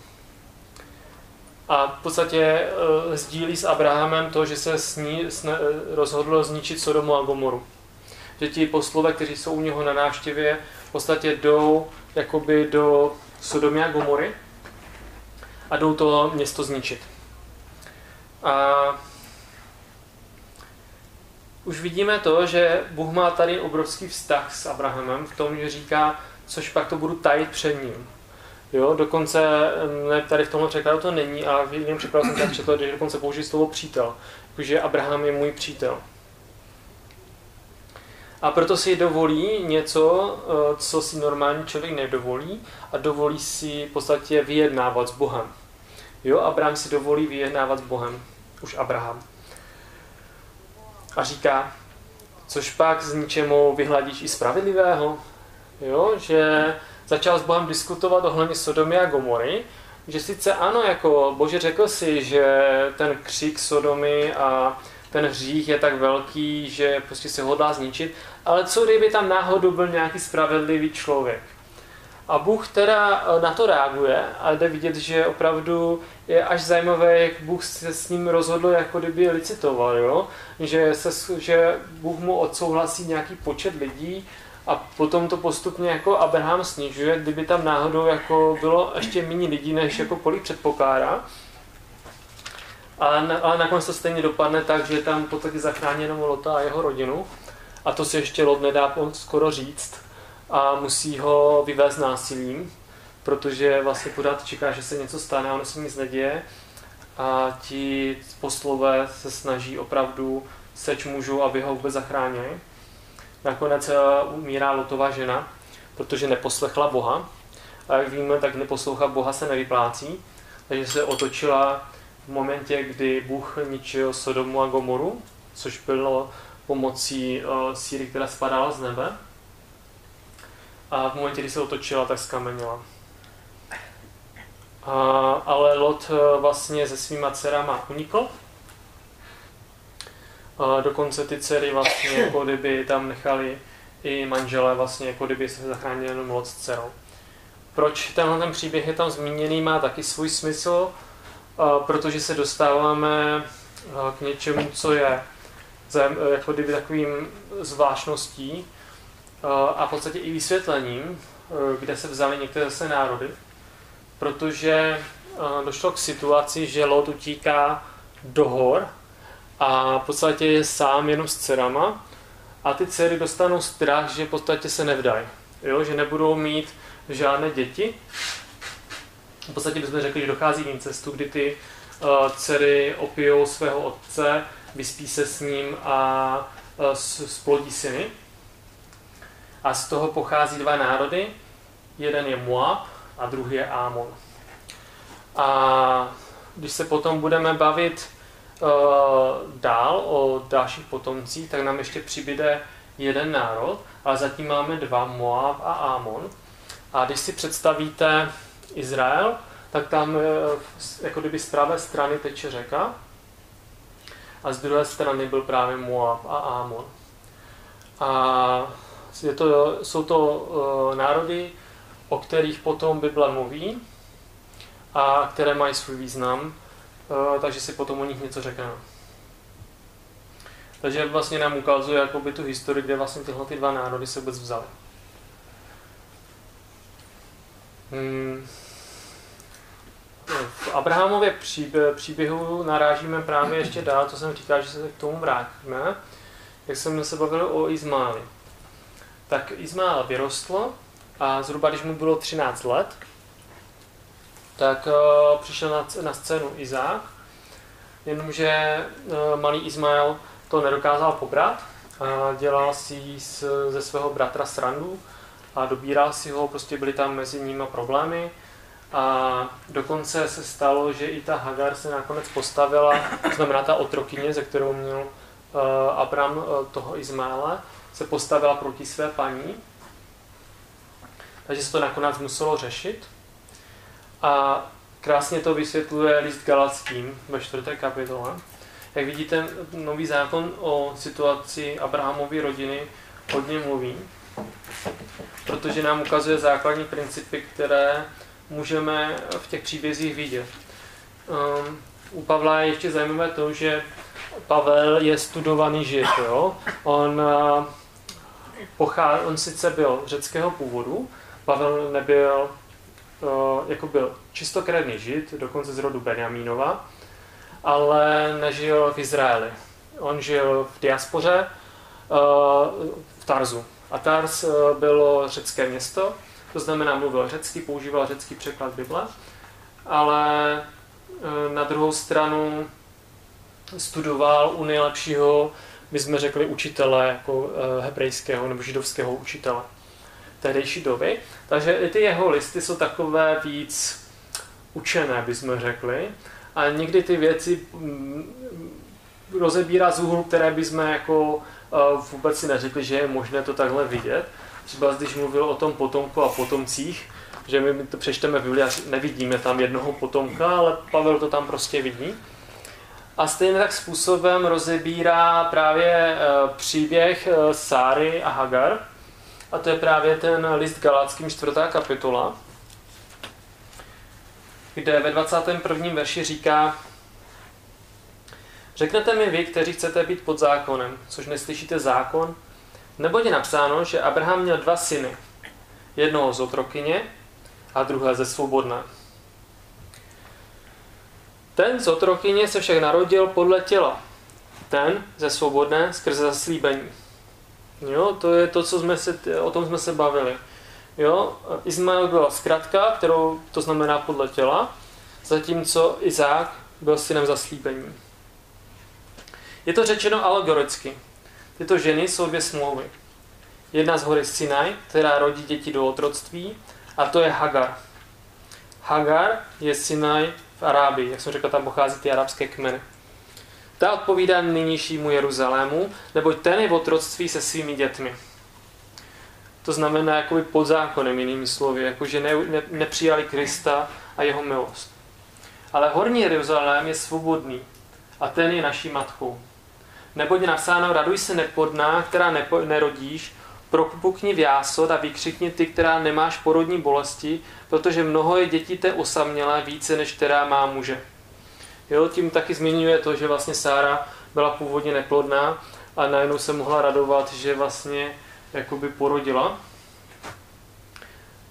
A v podstatě uh, sdílí s Abrahamem to, že se sní, sne, uh, rozhodlo zničit Sodomu a Gomoru. Že ti poslové, kteří jsou u něho na návštěvě, v podstatě jdou jakoby do Sodomy a Gomory a jdou to město zničit. A už vidíme to, že Bůh má tady obrovský vztah s Abrahamem v tom, že říká, což pak to budu tajit před ním. Jo, dokonce, ne, tady v tomhle překladu to není, ale v jiném překladu jsem tady četl, že dokonce použije slovo přítel, že Abraham je můj přítel. A proto si dovolí něco, eh, co si normální člověk nedovolí a dovolí si v podstatě vyjednávat s Bohem. Jo, Abraham si dovolí vyjednávat s Bohem. Už Abraham a říká, což pak z ničemu vyhladíš i spravedlivého, jo? že začal s Bohem diskutovat ohledně Sodomy a Gomory, že sice ano, jako Bože řekl si, že ten křik Sodomy a ten hřích je tak velký, že prostě se hodlá zničit, ale co kdyby tam náhodou byl nějaký spravedlivý člověk? A Bůh teda eh, na to reaguje a jde vidět, že opravdu je až zajímavé, jak Bůh se s ním rozhodl, jako kdyby licitoval, jo? Že, se, že Bůh mu odsouhlasí nějaký počet lidí a potom to postupně jako Abraham snižuje, kdyby tam náhodou jako bylo ještě méně lidí, než jako kolik předpokládá. Ale, ale nakonec to stejně dopadne tak, že je tam v podstatě zachráněno Lota a jeho rodinu. A to si ještě Lot nedá skoro říct a musí ho vyvést násilím, protože vlastně pořád čeká, že se něco stane a ono se nic neděje. A ti poslové se snaží opravdu seč mužů, aby ho vůbec zachránili. Nakonec eh, umírá Lotová žena, protože neposlechla Boha. A jak víme, tak neposlouchat Boha se nevyplácí. Takže se otočila v momentě, kdy Bůh ničil Sodomu a Gomoru, což bylo pomocí uh, síry, která spadala z nebe. A v momentě, kdy se otočila, tak skamenila. A, ale Lot uh, vlastně se svýma dcerama unikl. A dokonce ty dcery vlastně, jako kdyby tam nechali i manžele, vlastně, jako kdyby se zachránili jenom Lot s dcerou. Proč tenhle ten příběh je tam zmíněný, má taky svůj smysl, protože se dostáváme k něčemu, co je jako kdyby takovým zvláštností a v podstatě i vysvětlením, kde se vzaly některé zase národy, protože došlo k situaci, že Lot utíká do hor a v podstatě je sám jenom s dcerama a ty dcery dostanou strach, že v podstatě se nevdají, jo? že nebudou mít žádné děti. V podstatě bychom řekli, že dochází k incestu, kdy ty uh, dcery opijou svého otce vyspí se s ním a splodí syny. A z toho pochází dva národy. Jeden je Moab a druhý je Amon. A když se potom budeme bavit uh, dál o dalších potomcích, tak nám ještě přibyde jeden národ, ale zatím máme dva, Moab a Amon. A když si představíte Izrael, tak tam jako kdyby z pravé strany teče řeka a z druhé strany byl právě Moab a Amon. A je to, jsou to uh, národy, o kterých potom Bible mluví a které mají svůj význam, takže si potom o nich něco řekne. Takže vlastně nám ukazuje jakoby tu historii, kde vlastně tyhle ty dva národy se vůbec vzaly. Hmm v Abrahamově příběhu narážíme právě ještě dál, co jsem říkal, že se k tomu vrátíme, jak jsme se bavili o Izmáli. Tak Izmael vyrostl a zhruba když mu bylo 13 let, tak uh, přišel na, na scénu Izák, jenomže uh, malý Izmael to nedokázal pobrat a dělal si z, ze svého bratra srandu a dobíral si ho, prostě byly tam mezi nimi problémy a dokonce se stalo, že i ta Hagar se nakonec postavila, to znamená ta otrokyně, ze kterou měl uh, Abram uh, toho Izmaela, se postavila proti své paní. Takže se to nakonec muselo řešit. A krásně to vysvětluje list Galackým ve čtvrté kapitole. Jak vidíte, nový zákon o situaci Abrahamovy rodiny hodně mluví, protože nám ukazuje základní principy, které můžeme v těch příbězích vidět. Um, u Pavla je ještě zajímavé to, že Pavel je studovaný žid. Jo? On, uh, pochá, on sice byl řeckého původu, Pavel nebyl, jako byl čistokrevný žid, dokonce z rodu Benjamínova, ale nežil v Izraeli. On žil v diaspoře uh, v Tarzu. A Tars uh, bylo řecké město, to znamená mluvil řecky, používal řecký překlad Bible, ale na druhou stranu studoval u nejlepšího, my jsme řekli, učitele jako hebrejského nebo židovského učitele tehdejší doby. Takže i ty jeho listy jsou takové víc učené, bychom řekli. A někdy ty věci mm, rozebírá z úhlu, které bychom jako e, vůbec si neřekli, že je možné to takhle vidět. Třeba když mluvil o tom potomku a potomcích, že my to přečteme v Biblii a nevidíme tam jednoho potomka, ale Pavel to tam prostě vidí. A stejně tak způsobem rozebírá právě e, příběh e, Sáry a Hagar. A to je právě ten list Galáckým čtvrtá kapitola, kde ve 21. verši říká Řeknete mi vy, kteří chcete být pod zákonem, což neslyšíte zákon, Neboť je napsáno, že Abraham měl dva syny. Jednoho z otrokyně a druhé ze svobodné. Ten z otrokyně se však narodil podle těla. Ten ze svobodné skrze zaslíbení. Jo, to je to, co jsme se, o tom jsme se bavili. Jo, Izmael byla zkratka, kterou to znamená podle těla, zatímco Izák byl synem zaslíbení. Je to řečeno alegoricky. Tyto ženy jsou dvě smlouvy. Jedna z hory Sinai, která rodí děti do otroctví, a to je Hagar. Hagar je Sinai v Arábii, jak jsem řekl, tam pochází ty arabské kmeny. Ta odpovídá nynějšímu Jeruzalému, neboť ten je v otroctví se svými dětmi. To znamená jakoby pod zákonem, jinými slovy, jakože ne, ne, nepřijali Krista a jeho milost. Ale horní Jeruzalém je svobodný a ten je naší matkou. Neboť je napsáno, raduj se nepodná, která nepo, nerodíš, propukni v jásot a vykřikni ty, která nemáš porodní bolesti, protože mnoho je dětí té osamělé více, než která má muže. Jo, tím taky zmiňuje to, že vlastně Sára byla původně neplodná a najednou se mohla radovat, že vlastně jakoby porodila.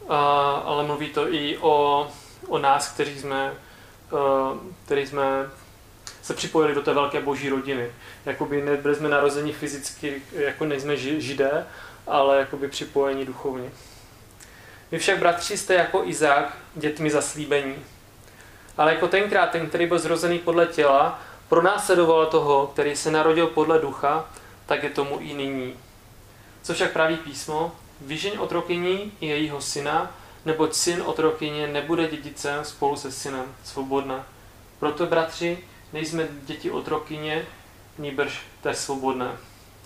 A, ale mluví to i o, o nás, kteří jsme, uh, kteří jsme se připojili do té velké boží rodiny. Jakoby nebyli jsme narozeni fyzicky, jako nejsme židé, ale jakoby připojení duchovně. Vy však, bratři, jste jako Izák, dětmi zaslíbení. Ale jako tenkrát, ten, který byl zrozený podle těla, pronásledoval toho, který se narodil podle ducha, tak je tomu i nyní. Co však praví písmo? Vyžeň otrokyní i jejího syna, neboť syn otrokyně nebude dědicem spolu se synem, svobodná. Proto, bratři, nejsme děti otrokyně, níbrž té svobodné.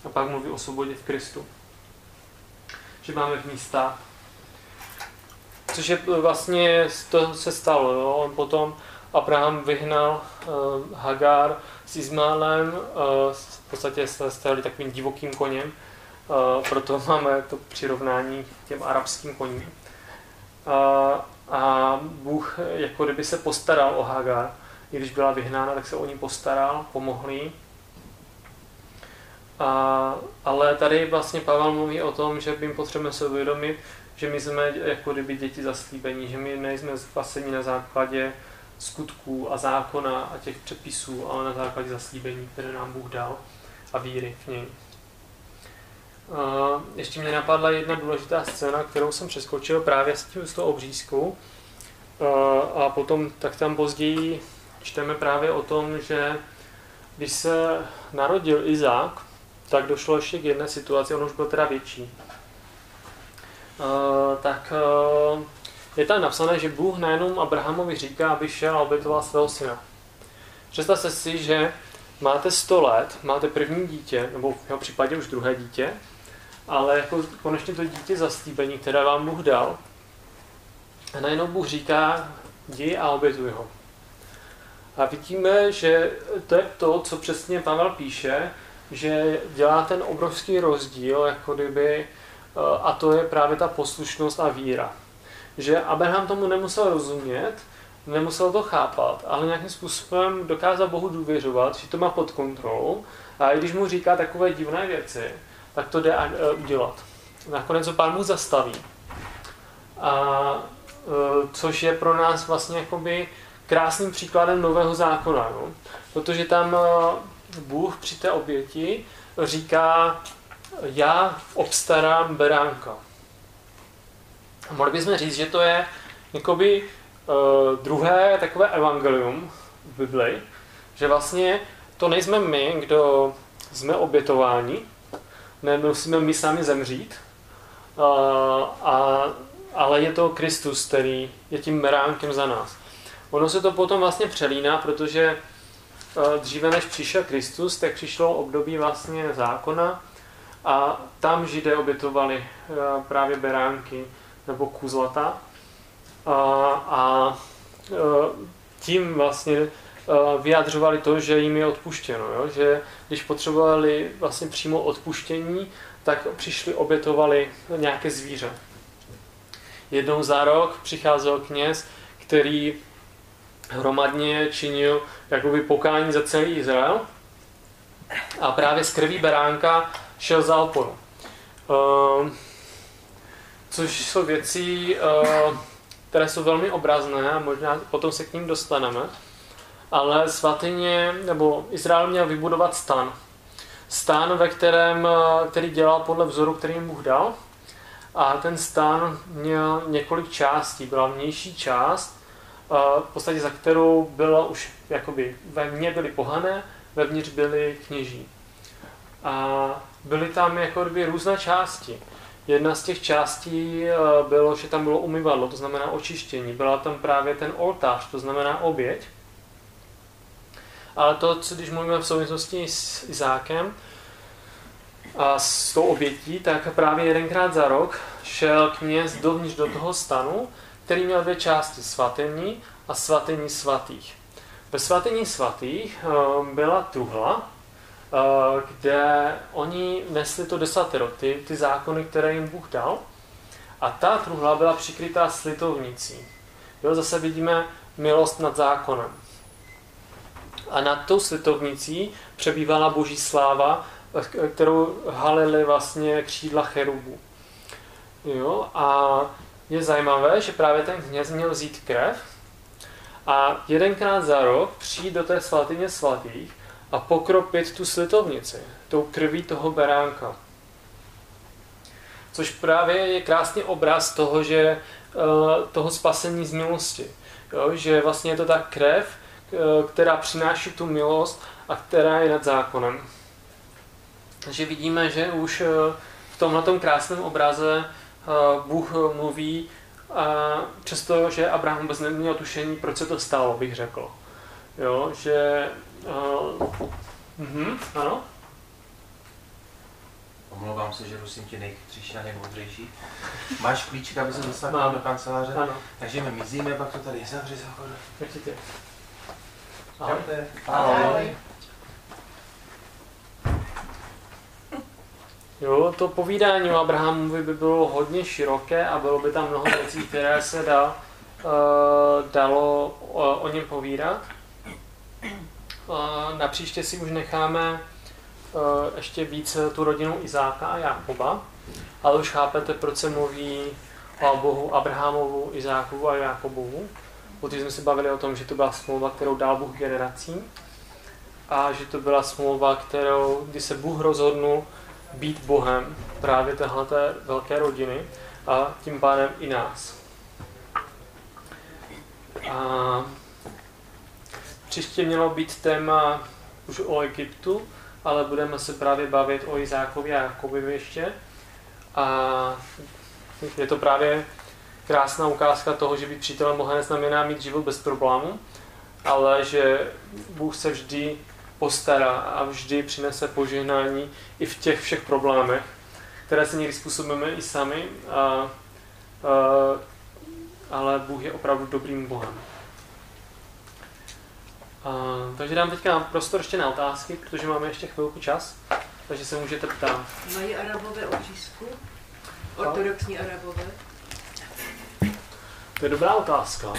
A pak mluví o svobodě v Kristu. Že máme v ní stát. Což je vlastně, to se stalo. Jo? On potom Abraham vyhnal uh, Hagar s Izmálem, uh, v podstatě se stali takovým divokým koněm, uh, proto máme to přirovnání těm arabským koním. Uh, a Bůh jako kdyby se postaral o Hagar, i když byla vyhnána, tak se o ní postaral, pomohl jí. A, ale tady vlastně Pavel mluví o tom, že my potřebujeme se uvědomit, že my jsme jako kdyby děti zaslíbení, že my nejsme spasení na základě skutků a zákona a těch předpisů, ale na základě zaslíbení, které nám Bůh dal a víry v něj. Ještě mě napadla jedna důležitá scéna, kterou jsem přeskočil právě s, tím, s tou obřízkou. A potom tak tam později čteme právě o tom, že když se narodil Izák, tak došlo ještě k jedné situaci, on už byl teda větší. Uh, tak uh, je tam napsané, že Bůh najednou Abrahamovi říká, aby šel a obětoval svého syna. Představte si, že máte 100 let, máte první dítě, nebo v jeho případě už druhé dítě, ale jako konečně to dítě zaslíbení, které vám Bůh dal, a najednou Bůh říká, jdi a obětuj ho. A vidíme, že to je to, co přesně Pavel píše, že dělá ten obrovský rozdíl, jako kdyby, eh, a to je právě ta poslušnost a víra. Že Abraham tomu nemusel rozumět, nemusel to chápat, ale nějakým způsobem dokázal Bohu důvěřovat, že to má pod kontrolou a i když mu říká takové divné věci, tak to jde eh, udělat. Nakonec to pán mu zastaví. A eh, což je pro nás vlastně jakoby krásným příkladem nového zákona, no? protože tam Bůh při té oběti říká, já obstarám beránka. A mohli bychom říct, že to je jakoby uh, druhé takové evangelium v Biblii, že vlastně to nejsme my, kdo jsme obětováni, nemusíme my sami zemřít, uh, a, ale je to Kristus, který je tím beránkem za nás. Ono se to potom vlastně přelíná, protože dříve než přišel Kristus, tak přišlo období vlastně zákona a tam židé obětovali e, právě beránky nebo kuzlata a, a e, tím vlastně e, vyjadřovali to, že jim je odpuštěno, jo? že když potřebovali vlastně přímo odpuštění, tak přišli, obětovali nějaké zvíře. Jednou za rok přicházel kněz, který hromadně činil jakoby pokání za celý Izrael a právě z krví beránka šel za oporu. Uh, což jsou věci, uh, které jsou velmi obrazné a možná potom se k ním dostaneme. Ale svatyně, nebo Izrael měl vybudovat stan. Stan, ve kterém, který dělal podle vzoru, který jim Bůh dal. A ten stan měl několik částí. Byla vnější část, v podstatě za kterou byla už, jakoby, ve mně byly pohané, vevnitř byli kněží. A byly tam jako dvě různé části. Jedna z těch částí eh, bylo, že tam bylo umyvadlo, to znamená očištění. Byla tam právě ten oltář, to znamená oběť. Ale to, co když mluvíme v souvislosti s Izákem a s tou obětí, tak právě jedenkrát za rok šel kněz dovnitř do toho stanu, který měl dvě části, svatyní a svatyní svatých. Ve svatyní svatých eh, byla truhla, kde oni nesli to desatero, ty, ty zákony, které jim Bůh dal. A ta truhla byla přikrytá slitovnicí. Jo, zase vidíme milost nad zákonem. A nad tou slitovnicí přebývala boží sláva, eh, kterou halili vlastně křídla cherubů. Jo, a je zajímavé, že právě ten kněz měl vzít krev a jedenkrát za rok přijít do té svatyně svatých a pokropit tu slitovnici tou krví toho beránka. Což právě je krásný obraz toho, že eh, toho spasení z milosti. Jo, že vlastně je to ta krev, eh, která přináší tu milost a která je nad zákonem. Takže vidíme, že už eh, v tomhle krásném obraze Bůh mluví často, že Abraham vůbec neměl tušení, proč se to stalo, bych řekl. Jo, že... Uh, uh, ano? Omlouvám se, že rusím tě nejchytřejší a nejmoudřejší. Máš klíček, aby se dostal do kanceláře? Ano. Takže my mizíme, pak to tady zavři za Určitě. Ahoj. Ahoj. Ahoj. Jo, to povídání o Abrahamovi by bylo hodně široké a bylo by tam mnoho věcí, které se dá, uh, dalo uh, o něm povídat. Na příště si už necháme uh, ještě víc tu rodinu Izáka a Jakoba, ale už chápete, proč se mluví o Bohu Abrahamovu, Izákovu a Jakobovu. Protože jsme se bavili o tom, že to byla smlouva, kterou dal Bůh generacím a že to byla smlouva, kterou, kdy se Bůh rozhodnul být Bohem právě téhleté velké rodiny a tím pádem i nás. A příště mělo být téma už o Egyptu, ale budeme se právě bavit o Izákovi a Jakobovi ještě. A je to právě krásná ukázka toho, že být přítelem Boha neznamená mít život bez problémů, ale že Bůh se vždy postará a vždy přinese požehnání i v těch všech problémech, které se někdy způsobíme i sami, a, a, ale Bůh je opravdu dobrým Bohem. Takže dám teďka prostor ještě na otázky, protože máme ještě chvilku čas, takže se můžete ptát. Mají arabové obřízku? Ortodoxní arabové? To je dobrá otázka.